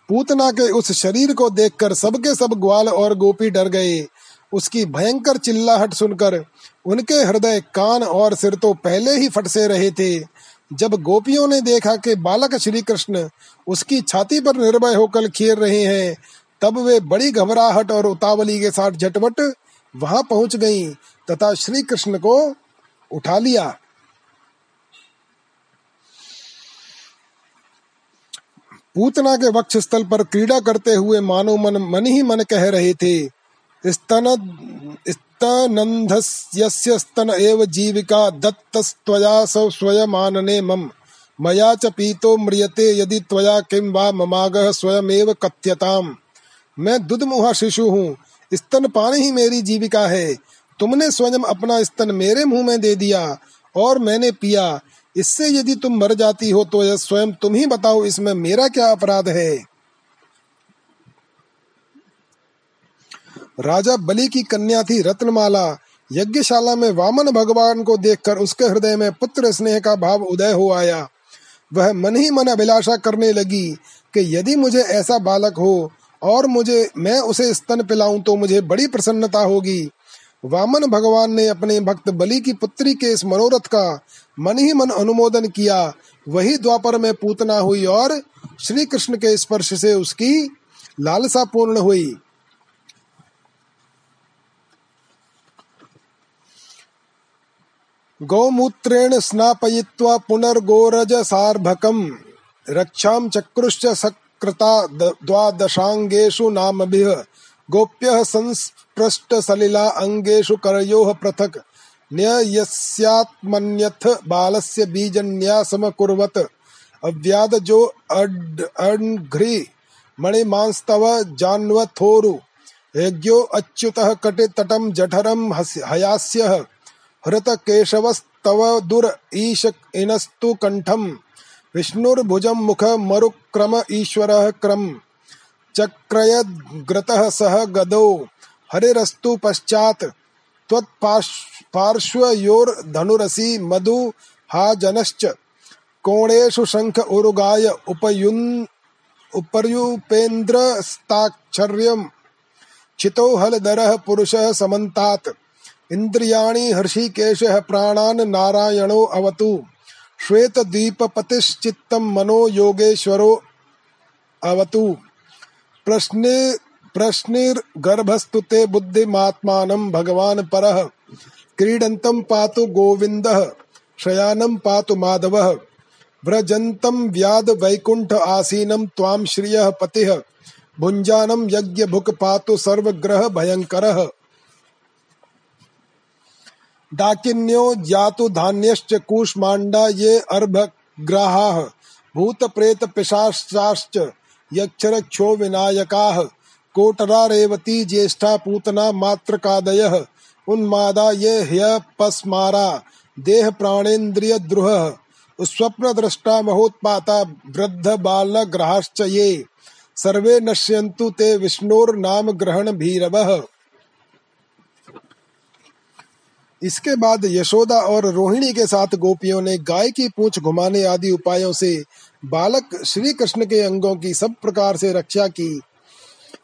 पूतना के उस शरीर को देखकर सबके सब ग्वाल और गोपी डर गए। उसकी भयंकर चिल्लाहट सुनकर उनके हृदय कान और सिर तो पहले ही फट से रहे थे। जब गोपियों ने देखा कि बालक श्री कृष्ण उसकी छाती पर निर्भय होकर खेल रहे हैं तब वे बड़ी घबराहट और उतावली के साथ झटपट वहाँ पहुँच गईं तथा श्री कृष्ण को उठा लिया। पूतना के वक्ष स्थल पर क्रीड़ा करते हुए मानो मन मन ही मन कह रहे थे, स्तन स्तनन्धस्य स्तन एव जीविका दत्तस्त्वया सौ स्वयमानने मम। मया च पीतो म्रियते यदि त्वया किं वा ममागः स्वयमेव कथ्यताम्। मैं दुधमुहा शिशु हूँ। स्तन पानी ही मेरी जीविका है। तुमने स्वयं अपना स्तन मेरे मुँह में दे दिया और मैंने पिया। इससे यदि तुम मर जाती हो तो यह स्वयं तुम ही बताओ, इसमें मेरा क्या अपराध है? राजा बलि की कन्या थी रत्नमाला। यज्ञशाला में वामन भगवान को देखकर उसके हृदय में पुत्र स्नेह का भाव उदय हो आया। वह मन ही मन अभिलाषा करने लगी कि यदि मुझे ऐसा बालक हो और मुझे, मैं उसे स्तन पिलाऊं तो मुझे बड़ी प्रसन्नता होगी। वामन भगवान ने अपने भक्त बलि की पुत्री के इस मनोरथ का मन ही मन अनुमोदन किया। वही द्वापर में पूतना हुई और श्री कृष्ण के स्पर्श से उसकी लालसा पूर्ण हुई। गौमूत्रेण स्नापयित्वा पुनर्गोरज सार्भकम रक्षां चक्रुश्च सकृता द्वादशांगेषु नामभिः। गोप्यः संस्पृष्टसलिला अंगेषु करयोः पृथक्। न्ययस्यात्मन्यथ बालस्य बीजन्यासमकुर्वत् अव्यादजो अड्, अण्घ्रि, मणिमांस्तव जान्वथोरु। यज्ञो अच्युतः कटितटं जठरं हयास्यः। हृतकेशवस्तव दुर ईश, इनस्तु कण्ठम्। विष्णुर्भुजं मुख मरुक्रम ईश्वरः क्रम। चक्रयद्ग्रतः सह गदौ। हरिरस्तु पश्चात् त्वत्पार्श्वयोर्धनुरसि मधु हा जनश्च कोणेषु शङ्ख उरुगाय उपयुन् उपर्युपेन्द्रस्ताक्षर्यम्। चितो हलधरः पुरुषः समन्तात्। इन्द्रियाणि हर्षिकेशः प्राणान् नारायणो अवतु। श्वेतद्वीपपतिश्चित्तं मनो योगेश्वरो अवतु। प्रश्ने, प्रश्निर्गर्भस्तु ते बुद्धिमात्मानं भगवान् परः। क्रीडन्तं पातु गोविन्दः, शयानं पातु माधवः। व्रजन्तं व्याद वैकुण्ठ आसीनं त्वां श्रियः पतिः। भुञ्जानं यज्ञभुक् पातु सर्वग्रह भयङ्करः डाकिन्यो जातु धान्यश्च कूष्माण्डा ये अर्भग्राहाः भूतप्रेत पिशाचाश्च यक्षरक्षो विनायकाः कोटरा रेवती ज्येष्ठा पूतना मात्रकादयः, उन्मादा ये ह्यपस्मारा देह प्राणेन्द्रिय द्रुह स्वप्न दृष्टा महोत्पाता वृद्ध बाल ग्रहाश्च ये। सर्वे नश्यन्तु ते विष्णुर नाम ग्रहण भीरवः इसके बाद यशोदा और रोहिणी के साथ गोपियों ने गाय की पूंछ घुमाने आदि उपायों से बालक श्री कृष्ण के अंगों की सब प्रकार से रक्षा की।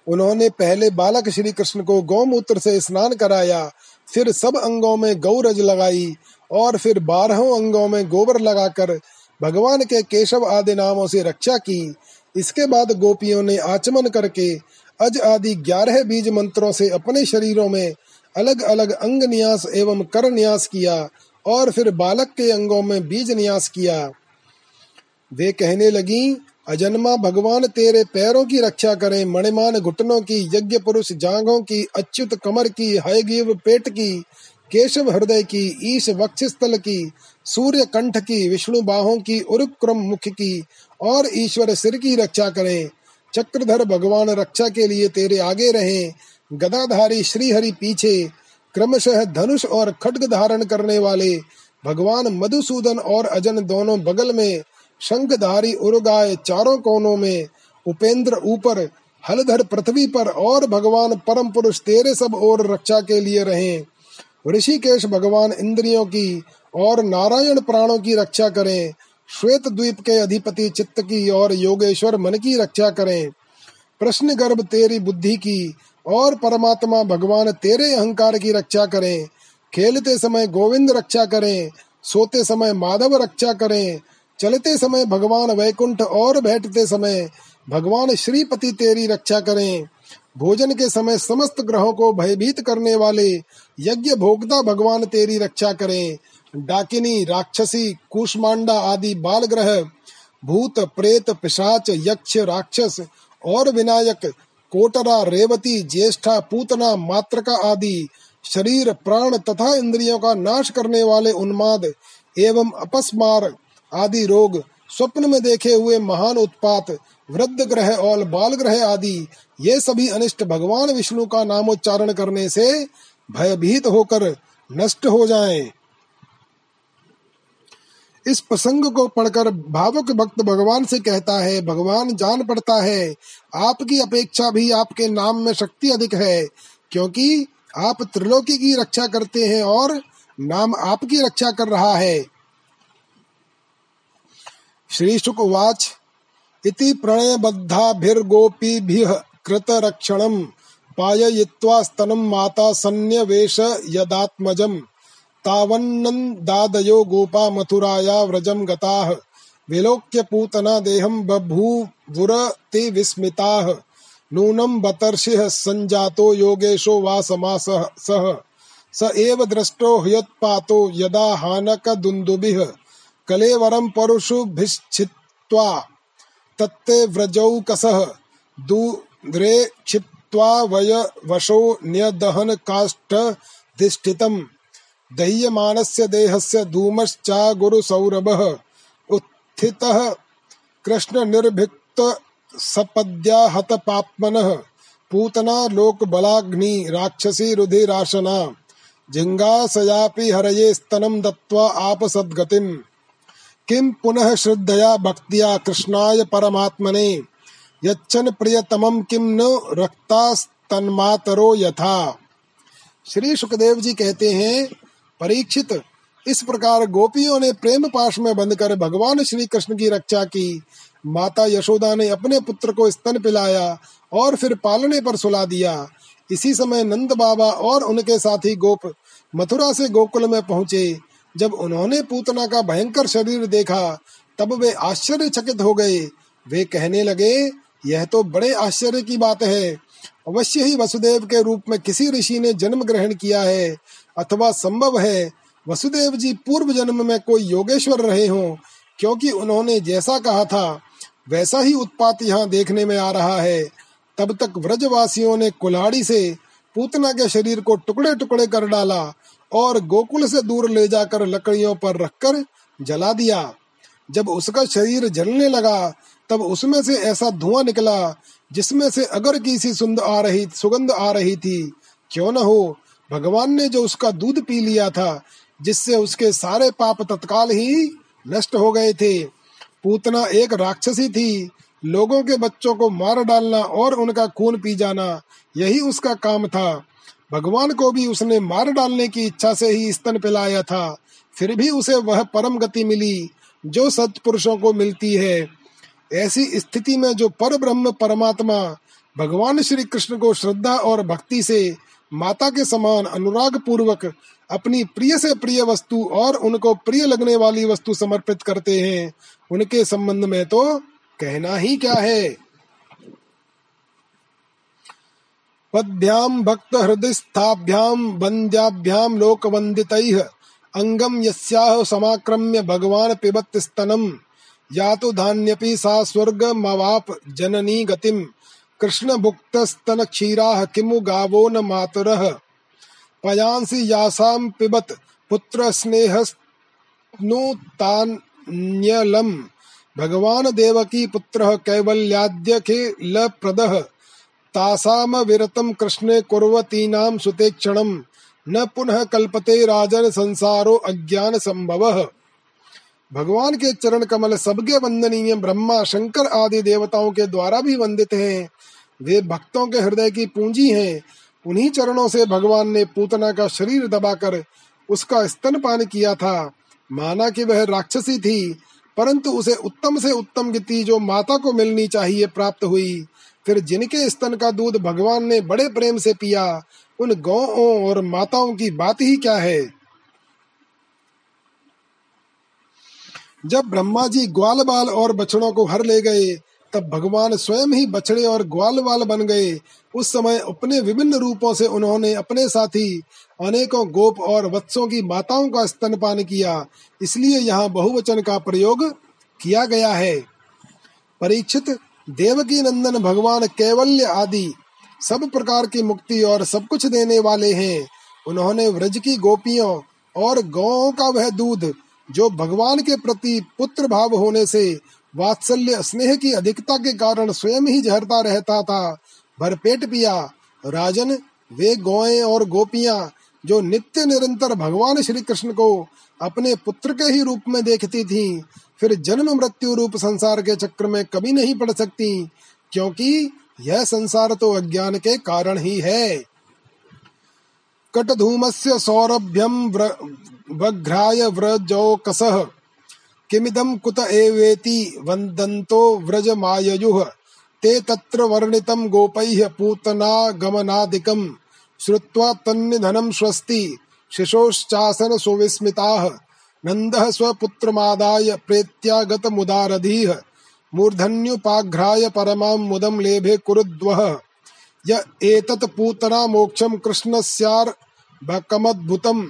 उन्होंने पहले बालक श्री कृष्ण को गौमूत्र से स्नान कराया, फिर सब अंगों में गौरज लगाई और फिर बारहों अंगों में गोबर लगाकर भगवान के केशव आदि नामों से रक्षा की। इसके बाद गोपियों ने आचमन करके अज आदि ग्यारह बीज मंत्रों से अपने शरीरों में अलग अलग अंग न्यास एवं कर न्यास किया और फिर बालक के अंगों में बीज न्यास किया। वे कहने लगी, अजन्मा भगवान तेरे पैरों की रक्षा करे, मणिमान घुटनों की, यज्ञ पुरुष जांघों की, अच्युत कमर की, हयगीव पेट की, केशव हृदय की, ईश वक्षस्थल की, सूर्य कंठ की, विष्णु बाहों की, उरुक्रम मुख की, और ईश्वर सिर की रक्षा करें। चक्रधर भगवान रक्षा के लिए तेरे आगे रहे। गदाधारी श्री हरि पीछे क्रमशः धनुष और खड्ग धारण करने वाले भगवान मधुसूदन और अजन दोनों बगल में शंखधारी उर्गाय चारों कोनों में उपेंद्र ऊपर, हलधर पृथ्वी पर और भगवान परम पुरुष तेरे सब और रक्षा के लिए रहे। ऋषिकेश भगवान इंद्रियों की और नारायण प्राणों की रक्षा करें। श्वेत द्वीप के अधिपति चित्त की और योगेश्वर मन की रक्षा करें। प्रश्न गर्भ तेरी बुद्धि की और परमात्मा भगवान तेरे अहंकार की रक्षा करें। खेलते समय गोविंद रक्षा करें। सोते समय माधव रक्षा करें। चलते समय भगवान वैकुंठ और बैठते समय भगवान श्रीपति तेरी रक्षा करें। भोजन के समय समस्त ग्रहों को भयभीत करने वाले यज्ञ भोक्ता भगवान तेरी रक्षा करें। डाकिनी, राक्षसी, कुष्मांडा आदि बाल ग्रह भूत, प्रेत, पिशाच, यक्ष, राक्षस और विनायक कोटरा, रेवती, ज्येष्ठा, पूतना, मात्रका आदि शरीर, प्राण तथा इंद्रियों का नाश करने वाले उन्माद एवं अपस्मार आदि रोग स्वप्न में देखे हुए महान उत्पात, वृद्ध ग्रह और बाल ग्रह आदि, ये सभी अनिष्ट भगवान विष्णु का नामोच्चारण करने से भयभीत होकर नष्ट हो जाएँ। इस प्रसंग को पढ़कर भावुक भक्त भगवान से कहता है, भगवान, जान पड़ता है, आपकी अपेक्षा भी आपके नाम में शक्ति अधिक है, क्योंकि आप त्रिलोकी की रक्षा करते हैं और नाम आपकी रक्षा कर रहा है। श्री शुकवाच, इति प्रणयबद्धाभिर्गोपीभिः कृतरक्षणं पाययित्वा स्तनं माता सन्न्यवेश यदात्मजम्। तावन्नन्दादयो गोपा मथुराया व्रजं गताः। विलोक्य पूतना देहं बभूवुर ते विस्मिताः। नूनं बतर्षिः सञ्जातो योगेशो वा समासः सः। स एव दृष्टो ह्यत्पातो यदा हानकदुन्दुभिः। कलेवरं परुषुभिश्चित्वा तत्ते व्रजौकसः दूरे क्षिप्त्वा वय वशो न्यदहन काष्ठधिष्ठितम् दह्यमानस्य देहस्य धूमश्चा गुरुसौरभः। उत्थितः कृष्णनिर्भिक्त सपद्या हतपाप्मनः पूतना लोकबलाग्नि राक्षसी रुधिराशना। जिङ्गासयापि हरये स्तनं दत्त्वा आपसद्गतिम्। किम पुनः श्रद्धया भक्तिया कृष्णाय परमात्मने। यच्छन प्रियतमम किम न रक्तास्तन्मातरो यथा। श्री सुखदेव जी कहते हैं परीक्षित। इस प्रकार गोपियों ने प्रेम पाश में बंद कर भगवान श्री कृष्ण की रक्षा की। माता यशोदा ने अपने पुत्र को स्तन पिलाया और फिर पालने पर सुला दिया। इसी समय नंद बाबा और उनके साथी गोप मथुरा से गोकुल में पहुँचे। जब उन्होंने पूतना का भयंकर शरीर देखा, तब वे आश्चर्यचकित हो गए। वे कहने लगे, यह तो बड़े आश्चर्य की बात है। अवश्य ही वसुदेव के रूप में किसी ऋषि ने जन्म ग्रहण किया है। अथवा संभव है, वसुदेव जी पूर्व जन्म में कोई योगेश्वर रहे हों, क्योंकि उन्होंने जैसा कहा था, वैसा ही उत्पात यहाँ देखने में आ रहा है। तब तक व्रजवासियों ने कुल्हाड़ी से पूतना के शरीर को टुकड़े टुकड़े कर डाला और गोकुल से दूर ले जाकर लकड़ियों पर रखकर जला दिया। जब उसका शरीर जलने लगा, तब उसमें से ऐसा धुआँ निकला, जिसमें से अगर किसी सुंद आ रही, सुगंध आ रही थी। क्यों न हो भगवान ने जो उसका दूध पी लिया था, जिससे उसके सारे पाप तत्काल ही नष्ट हो गए थे। पूतना एक राक्षसी थी। लोगों के बच्चों को मार डालना और उनका खून पी जाना, यही उसका काम था। भगवान को भी उसने मार डालने की इच्छा से ही स्तन पिलाया था। फिर भी उसे वह परम गति मिली, जो सत्पुरुषों को मिलती है। ऐसी स्थिति में जो पर ब्रह्म परमात्मा, भगवान श्री कृष्ण को श्रद्धा और भक्ति से माता के समान अनुराग पूर्वक अपनी प्रिय से प्रिय वस्तु और उनको प्रिय लगने वाली वस्तु समर्पित करते हैं। उनके संबंध में तो कहना ही क्या है? पद्भ्याम भक्त हृदय स्थाभ्याम लोक वंदित अंगम यस्याह समाक्रम्य भगवान पिबत स्तनम। या तो धान्यपि सा स्वर्ग मवाप जननी गतिम। कृष्ण भुक्त स्तन क्षीरा किमु गावो न मातुरः? पयांसी यासाम पिबत पुत्र स्नेह तान्यलम भगवान देवकी पुत्र कैवल्याद्य ल प्रद। तासाम विरतम कृष्णे कुर्वतीनाम सुतेक्षणम न पुनः कल्पते राजन संसारो अज्ञान संभव भगवान के चरण कमल सबके वंदनीय, ब्रह्मा, शंकर आदि देवताओं के द्वारा भी वंदित हैं। वे भक्तों के हृदय की पूंजी हैं। उन्हीं चरणों से भगवान ने पूतना का शरीर दबाकर उसका स्तनपान किया था। माना कि वह राक्षसी थी, परंतु उसे उत्तम से उत्तम गति जो माता को मिलनी चाहिए प्राप्त हुई। फिर जिनके स्तन का दूध भगवान ने बड़े प्रेम से पिया, उन गौओं और माताओं की बात ही क्या है? जब ब्रह्मा जी ग्वाल बाल और बछड़ों को हर ले गए, तब भगवान स्वयं ही बछड़े और ग्वाल बाल बन गए। उस समय अपने विभिन्न रूपों से उन्होंने अपने साथी, अनेकों गोप और वत्सों की माताओं का स्तनपान किया। इसलिए यहाँ बहुवचन का प्रयोग किया गया है। परीक्षित देवकी नंदन भगवान कैवल्य आदि सब प्रकार की मुक्ति और सब कुछ देने वाले हैं। उन्होंने व्रज की गोपियों और गौ का वह दूध जो भगवान के प्रति पुत्र भाव होने से वात्सल्य स्नेह की अधिकता के कारण स्वयं ही झरता रहता था भरपेट पिया। राजन वे गौएँ और गोपियाँ जो नित्य निरंतर भगवान श्री कृष्ण को अपने पुत्र के ही रूप में देखती थीं, फिर जन्म मृत्यु रूप संसार के चक्र में कभी नहीं पड़ सकती क्योंकि यह संसार तो अज्ञान के कारण ही है। कटधूमस्य सौरभ्यम वघ्राय व्रजौकसः किमिदं कुत एवेति वन्दन्तो व्रजमाययुः? ते तत्र वर्णितं गोपैः पूतनागमनादिकम् श्रुत्वा तन्निधनं स्वस्ति। शिशोश्चासन सुविस्मिताः। नन्दः स्वपुत्रमादाय प्रेत्यागतमुदारधीः। मूर्धन्युपाघ्राय परमां मुदं लेभे कुरुद्वः। य एतत् पूतना मोक्षं कृष्णस्यार्भकमद्भुतम्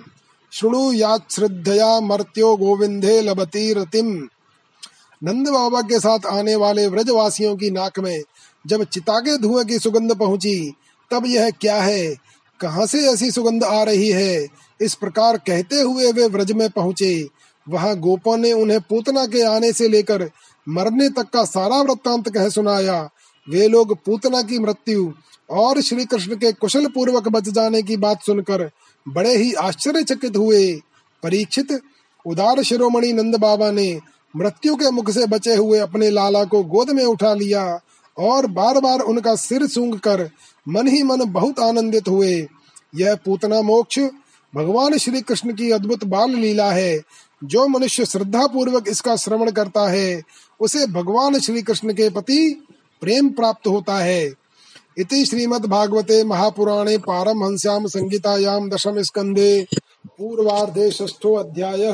शृणुयाच्छ्रद्धया मर्त्यो गोविंदे लबती रतिम। नंद बाबा के साथ आने वाले व्रजवासियों की नाक में जब चिता के धुएँ की सुगंध पहुँची, तब यह क्या है? कहाँ से ऐसी सुगंध आ रही है? इस प्रकार कहते हुए वे व्रज में पहुँचे। वहाँ गोपों ने उन्हें पूतना के आने से लेकर मरने तक का सारा वृत्तांत कह सुनाया। वे लोग पूतना की मृत्यु और श्री कृष्ण के कुशल पूर्वक बच जाने की बात सुनकर बड़े ही आश्चर्यचकित हुए। परीक्षित उदार शिरोमणि नंद बाबा ने मृत्यु के मुख से बचे हुए अपने लाला को गोद में उठा लिया और बार बार उनका सिर सूंघ कर मन ही मन बहुत आनंदित हुए। यह पूतना मोक्ष भगवान श्री कृष्ण की अद्भुत बाल लीला है, जो मनुष्य श्रद्धा पूर्वक इसका श्रवण करता है, उसे भगवान श्री कृष्ण के प्रति प्रेम प्राप्त होता है। इति श्रीमद्भागवते महापुराणे पारमहंस्याम संहितायाम दशम स्कंदे पूर्वार्धे षष्ठो अध्यायः।